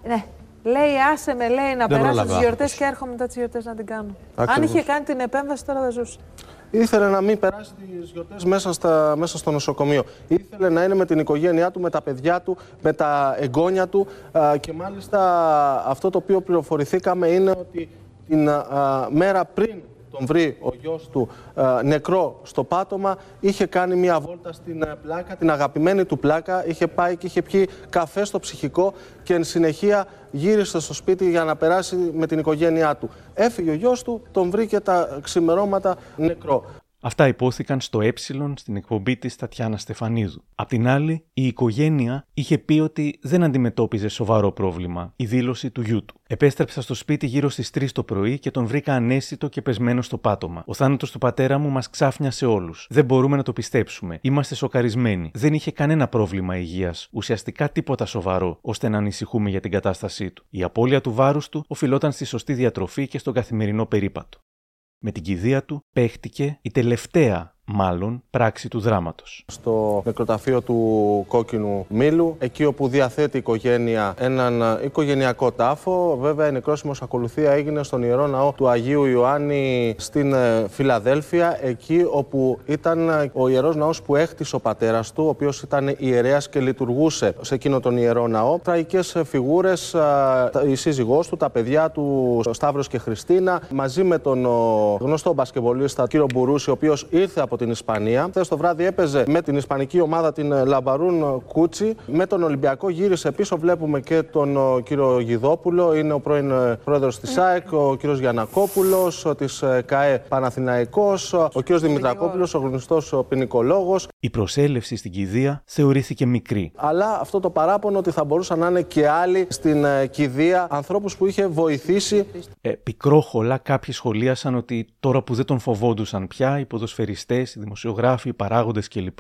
Ναι, Λέει, άσε με, λέει, να περάσω τις γιορτές και έρχομαι μετά τις γιορτές να την κάνω. Αν είχε κάνει την επέμβαση, τώρα δεν ζούσε. Ήθελε να μην περάσει τις γιορτές μέσα, στα, μέσα στο νοσοκομείο. Ήθελε να είναι με την οικογένειά του, με τα παιδιά του, με τα εγγόνια του. Α, και μάλιστα αυτό το οποίο πληροφορηθήκαμε είναι ότι την α, μέρα πριν τον βρει ο γιος του α, νεκρό στο πάτωμα, είχε κάνει μια βόλτα στην α, πλάκα, την αγαπημένη του πλάκα, είχε πάει και είχε πιει καφέ στο ψυχικό και εν συνεχεία γύρισε στο σπίτι για να περάσει με την οικογένειά του. Έφυγε ο γιος του, τον βρήκε τα ξημερώματα νεκρό. Αυτά υπόθηκαν στο Ε στην εκπομπή της Τατιάνα Στεφανίδου. Απ' την άλλη, η οικογένεια είχε πει ότι δεν αντιμετώπιζε σοβαρό πρόβλημα η δήλωση του γιού του. Επέστρεψα στο σπίτι γύρω στις 3 το πρωί και τον βρήκα ανέστητο και πεσμένο στο πάτωμα. Ο θάνατος του πατέρα μου μας ξάφνιασε όλους. Δεν μπορούμε να το πιστέψουμε. Είμαστε σοκαρισμένοι. Δεν είχε κανένα πρόβλημα υγείας, ουσιαστικά τίποτα σοβαρό, ώστε να ανησυχούμε για την κατάστασή του. Η απώλεια του βάρους του οφειλόταν στη σωστή διατροφή και στον καθημερινό περίπατο. Με την κηδεία του παίχτηκε η τελευταία μάλλον πράξη του δράματος. Στο νεκροταφείο του Κόκκινου Μήλου, εκεί όπου διαθέτει η οικογένεια έναν οικογενειακό τάφο. Βέβαια, η νεκρόσιμος ακολουθία έγινε στον Ιερό Ναό του Αγίου Ιωάννη στην ε, Φιλαδέλφια, εκεί όπου ήταν ε, ο Ιερός Ναός που έχτισε ο πατέρας του, ο οποίος ήταν ιερέας και λειτουργούσε σε εκείνο τον Ιερό Ναό. Τραγικές φιγούρες, η σύζυγός του, τα παιδιά του Σταύρος και Χριστίνα, μαζί με τον γνωστό μπασκευολίστα κύριο Μπουρούση, ο οποίος ήρθε από την Ισπανία. Χθες το βράδυ έπαιζε με την Ισπανική ομάδα την ε, Λαμπαρούν Κούτσι. Με τον Ολυμπιακό γύρισε πίσω. Βλέπουμε και τον ο, κύριο Γιδόπουλο, είναι ο πρώην ε, πρόεδρος της ΑΕΚ, ο κύριος Γιανακόπουλος, της ε, ΚΑΕ Παναθηναϊκός, ο κύριος Δημητρακόπουλος, ο γνωστός ποινικολόγος. Η προσέλευση στην κηδεία θεωρήθηκε μικρή. Αλλά αυτό το παράπονο ότι θα μπορούσαν να είναι και άλλοι στην κηδεία, ανθρώπους που είχε βοηθήσει. Ε, πικρόχολα κάποιοι σχολίασαν ότι τώρα που δεν τον φοβόντουσαν πια οι ποδοσφαιριστές οι δημοσιογράφοι, οι παράγοντες κλπ.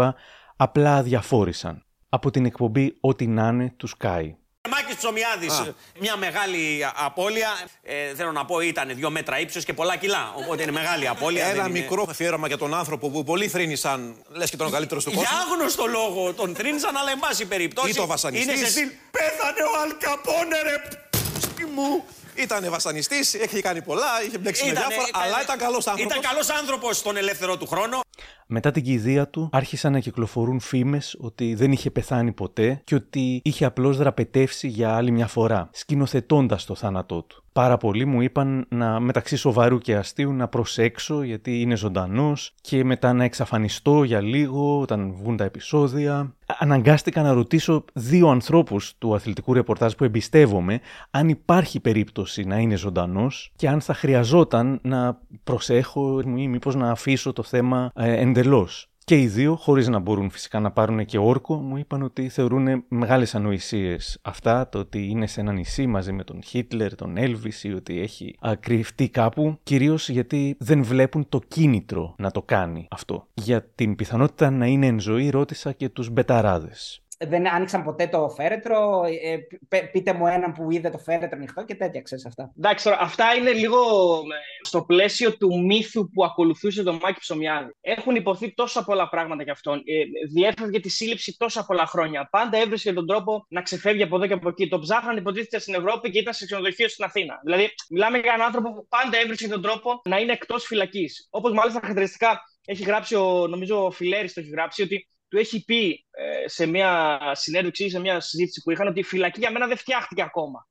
απλά αδιαφόρησαν. Από την εκπομπή «Ό,τι να είναι» του Sky. Μάκης Ψωμιάδης, μια μεγάλη απώλεια. Ε, θέλω να πω ήταν δύο μέτρα ύψος και πολλά κιλά. Οπότε είναι μεγάλη απώλεια. Ένα δεν είναι- μικρό αφιέρωμα για τον άνθρωπο που πολλοί θρύνησαν, λες και τον ο καλύτερος του κόσμου. Για άγνωστο λόγο τον θρύνησαν, αλλά εν πάση περιπτώσει. Ή το βασανιστής. Είναι σε στυλ. Πέθανε ο Αλκαπόνε, ρε! π***η μου. Ήταν βασανιστής, έχει κάνει πολλά, είχε μπλέξει με Ήτανε- διάφορα, ήταν- αλλά ήταν καλός άνθρωπος. Ήταν καλός άνθρωπος στον ελεύθερο του χρόνο. Μετά την κηδεία του άρχισαν να κυκλοφορούν φήμες ότι δεν είχε πεθάνει ποτέ και ότι είχε απλώς δραπετεύσει για άλλη μια φορά, σκηνοθετώντας το θάνατό του. Πάρα πολλοί μου είπαν να μεταξύ σοβαρού και αστείου να προσέξω γιατί είναι ζωντανός και μετά να εξαφανιστώ για λίγο όταν βγουν τα επεισόδια. Αναγκάστηκα να ρωτήσω δύο ανθρώπους του αθλητικού ρεπορτάζ που εμπιστεύομαι αν υπάρχει περίπτωση να είναι ζωντανός και αν θα χρειαζόταν να προσέχω ή μήπως να αφήσω το θέμα ε, εντελώς. Και οι δύο, χωρίς να μπορούν φυσικά να πάρουν και όρκο, μου είπαν ότι θεωρούν μεγάλες ανοησίες αυτά, το ότι είναι σε ένα νησί μαζί με τον Χίτλερ, τον Έλβης ή ότι έχει α, κρυφτεί κάπου, κυρίως γιατί δεν βλέπουν το κίνητρο να το κάνει αυτό. Για την πιθανότητα να είναι εν ζωή ρώτησα και τους μπεταράδες. Δεν άνοιξαν ποτέ το φέρετρο. Ε, π- πείτε μου έναν που είδε το φέρετρο ανοιχτό και τέτοια, ξέρεις αυτά. Εντάξει, τώρα, αυτά είναι λίγο ε, στο πλαίσιο του μύθου που ακολουθούσε τον Μάκη Ψωμιάδη. Έχουν υποθεί τόσα πολλά πράγματα για αυτόν. Ε, διέφευγε τη σύλληψη τόσα πολλά χρόνια. Πάντα έβρισκε τον τρόπο να ξεφεύγει από εδώ και από εκεί. Το ψάχναν υποτίθεται στην Ευρώπη και ήταν σε ξενοδοχείο στην Αθήνα. Δηλαδή, μιλάμε για έναν άνθρωπο που πάντα έβρισκε τον τρόπο να είναι εκτός φυλακής. Όπως μάλιστα χαρακτηριστικά έχει γράψει ο, νομίζω, ο Φιλέρης το έχει γράψει, ότι του έχει πει ε, σε μια συνέντευξη ή σε μια συζήτηση που είχαν ότι η φυλακή για μένα δεν φτιάχτηκε ακόμα.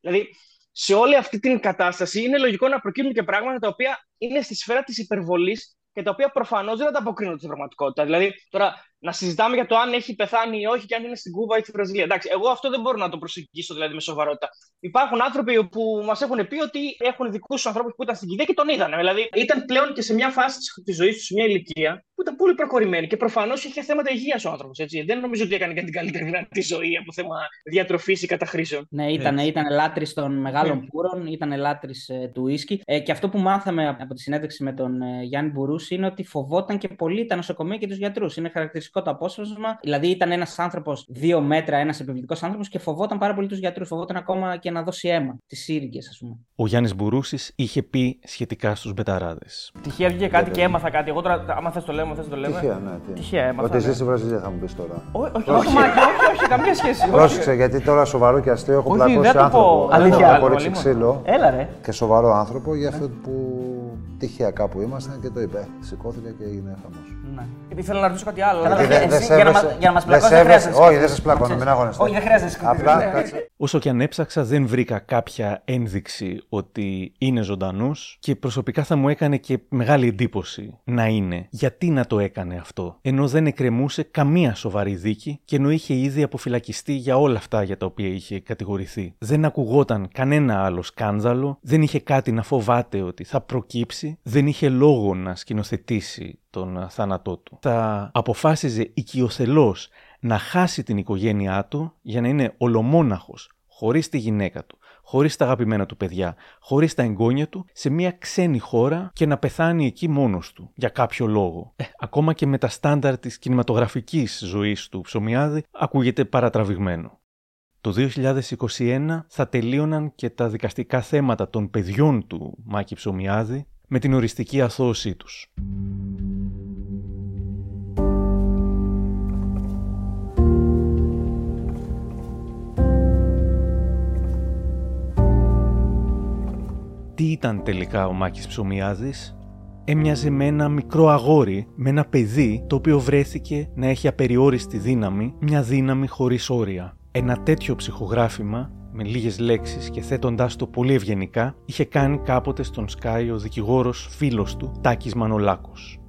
Δηλαδή, σε όλη αυτή την κατάσταση είναι λογικό να προκύπτουν και πράγματα τα οποία είναι στη σφαίρα της υπερβολής και τα οποία προφανώς δεν ανταποκρίνονται στην πραγματικότητα. Δηλαδή, τώρα να συζητάμε για το αν έχει πεθάνει ή όχι και αν είναι στην Κούβα ή στη Βραζιλία. Εντάξει, εγώ αυτό δεν μπορώ να το προσεγγίσω δηλαδή, με σοβαρότητα. Υπάρχουν άνθρωποι που μας έχουν πει ότι έχουν δικούς τους ανθρώπους που ήταν στην κηδεία και τον είδαν. Δηλαδή, ήταν πλέον και σε μια φάση της ζωής τους, σε μια ηλικία που ήταν πολύ προχωρημένη και προφανώς είχε θέματα υγείας ο άνθρωπος. Δεν νομίζω ότι έκανε και την καλύτερη δυνατή ζωή από θέμα διατροφής ή καταχρήσεων. Ναι, ήταν, Έτσι. ήταν λάτρης των μεγάλων Ναι. πούρων, ήταν λάτρης ε, του ίσκι. Ε, και αυτό που μάθαμε από τη συνέντευξη με τον ε, Γιάννη Μπουρούση είναι ότι φοβόταν και πολύ τα νοσοκομεία και τους γιατρούς. Είναι χαρακτηριστικό το απόσπασμα. Δηλαδή, ήταν ένας άνθρωπος δύο μέτρα, ένας επιβλητικό άνθρωπος και φοβόταν πάρα πολύ τους γιατρούς. Φοβόταν ακόμα και να δώσει αίμα, τις σύριγγες, ας πούμε. Ο Γιάννης Μπουρούσης είχε πει σχετικά στους μπεταράδες. Τυχαία βγήκε κάτι και έμαθα κάτι. Εγώ τώρα, άμα θες το λέμε, θες το λέμε. Τυχαία, ναι. τι. Τυχαία έμαθα. Ότι ναι. ζει στη Βραζιλία θα μου πεις τώρα. Ό- Όχι, όχι, Μάκη, όχι, όχι, καμία σχέση. όχι. Πρόσεξε, γιατί τώρα σοβαρό και αστείο έχω Όχι, πλακώσει δεν το πω. άνθρωπο. Αλήθεια. Δεν έχω ρίξει Αλήθεια. ξύλο. Έλα, ρε. Και σοβαρό άνθρωπο για αυτό που τυχαία κάπου ήμασταν και το είπε. Σηκώθηκε και έγινε χαμός. Ναι. Γιατί θέλω να ρωτήσω κάτι άλλο. Γιατί Δηλαδή, δεν- δεν εσύ, για, να σέβεσαι- μα- για να μας δεν πλακώσεις δεν σέβεσαι- χρειάζεται. να όχι, δεν σας σκεφτείς. πλακώνω, μην αγχώνεστε. Όχι, δεν χρειάζεται να σκεφτείς. Απλά, Ναι. κάτσε. Όσο και αν έψαξα, δεν βρήκα κάποια ένδειξη ότι είναι ζωντανός και προσωπικά θα μου έκανε και μεγάλη εντύπωση να είναι. Γιατί να το έκανε αυτό, ενώ δεν εκκρεμούσε καμία σοβαρή δίκη και ενώ είχε ήδη αποφυλακιστεί για όλα αυτά για τα οποία είχε κατηγορηθεί. Δεν ακουγόταν κανένα άλλο σκάνδαλο, δεν είχε κάτι να φοβάται ότι θα προκύψει, δεν είχε λόγο να σκηνοθετήσει τον α, θάνατό του. Θα αποφάσιζε οικειοθελώς να χάσει την οικογένειά του για να είναι ολομόναχος, χωρίς τη γυναίκα του, χωρίς τα αγαπημένα του παιδιά, χωρίς τα εγγόνια του, σε μια ξένη χώρα και να πεθάνει εκεί μόνος του, για κάποιο λόγο. Ε, ακόμα και με τα στάνταρ της κινηματογραφικής ζωής του Ψωμιάδη ακούγεται παρατραβηγμένο. Το 2021 θα τελείωναν και τα δικαστικά θέματα των παιδιών του Μάκη Ψωμιάδη με την οριστική αθώωσή τους. Τι ήταν τελικά ο Μάκης Ψωμιάδης; Έμοιαζε με ένα μικρό αγόρι, με ένα παιδί το οποίο βρέθηκε να έχει απεριόριστη δύναμη, μια δύναμη χωρίς όρια. Ένα τέτοιο ψυχογράφημα, με λίγες λέξεις και θέτοντάς το πολύ ευγενικά, είχε κάνει κάποτε στον Sky ο δικηγόρος φίλος του, Τάκης Μανολάκος.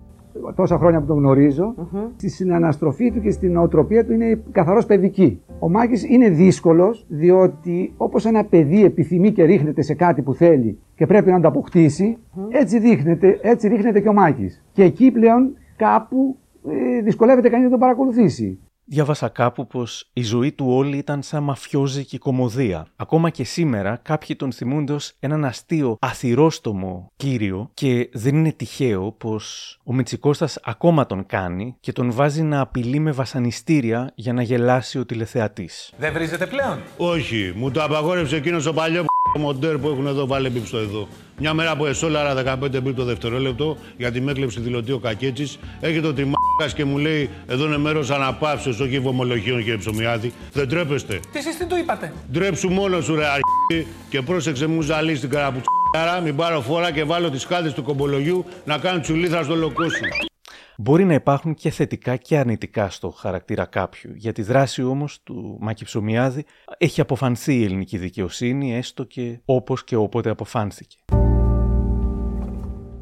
τόσα χρόνια που τον γνωρίζω, στη συναναστροφή του και στην νοοτροπία του είναι καθαρός παιδική. Ο Μάκης είναι δύσκολος διότι όπως ένα παιδί επιθυμεί και ρίχνεται σε κάτι που θέλει και πρέπει να το αποκτήσει, έτσι, δείχνεται, έτσι ρίχνεται και ο Μάκης. Και εκεί πλέον κάπου ε, δυσκολεύεται κανείς να τον παρακολουθήσει. Διάβασα κάπου πως η ζωή του όλη ήταν σαν μαφιόζικη κομμωδία. Ακόμα και σήμερα κάποιοι τον θυμούνται ως έναν αστείο αθυρόστομο κύριο και δεν είναι τυχαίο πως ο Μητσικώστας ακόμα τον κάνει και τον βάζει να απειλεί με βασανιστήρια για να γελάσει ο τηλεθεατής. Δεν βρίζετε πλέον; Όχι, μου το απαγόρευσε εκείνος ο παλιό μοντέρ που έχουν εδώ βάλει μπιπ στο εδώ. Μια μέρα που εσόλαρα 15 μπιπ το δευτερόλεπτο γιατί με έκλεψε δηλωτή ο Κακέτσι, έρχεται ο τριμάκα και μου λέει: Εδώ είναι μέρος αναπαύσεως, όχι βομολογίων, κύριε Ψωμιάδη. Δεν τρέπεστε. Τι εσείς τι του είπατε; Ντρέψου μόνο σου, ρε αρχή, και πρόσεξε μου ζαλί στην καραπουτσάρα, μην πάρω φόρα και βάλω τις κάλτε του κομπολογιού να κάνουν τσουλήθρα στο λοκό σου. Μπορεί να υπάρχουν και θετικά και αρνητικά στο χαρακτήρα κάποιου. Για τη δράση όμως του Μάκη Ψωμιάδη έχει αποφανθεί η ελληνική δικαιοσύνη έστω και όπως και όποτε αποφάνθηκε.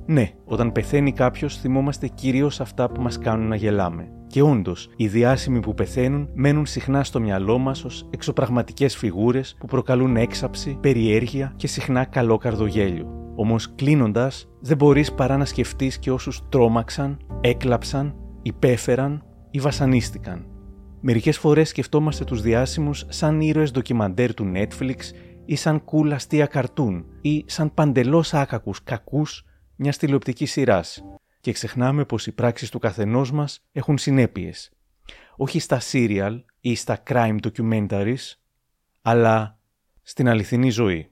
Ναι, όταν πεθαίνει κάποιος, θυμόμαστε κυρίως αυτά που μας κάνουν να γελάμε. Και όντως, οι διάσημοι που πεθαίνουν μένουν συχνά στο μυαλό μας ως εξωπραγματικές φιγούρες που προκαλούν έξαψη, περιέργεια και συχνά καλό καρδογέλιο. Όμως, κλείνοντας, δεν μπορείς παρά να σκεφτείς και όσους τρόμαξαν, έκλαψαν, υπέφεραν ή βασανίστηκαν. Μερικές φορές σκεφτόμαστε τους διάσημους σαν ήρωες ντοκιμαντέρ του Netflix ή σαν cool αστεία καρτούν ή σαν παντελώς άκακους κακούς μιας τηλεοπτικής σειράς. Και ξεχνάμε πως οι πράξεις του καθενός μας έχουν συνέπειες. Όχι στα serial ή στα crime documentaries, αλλά στην αληθινή ζωή.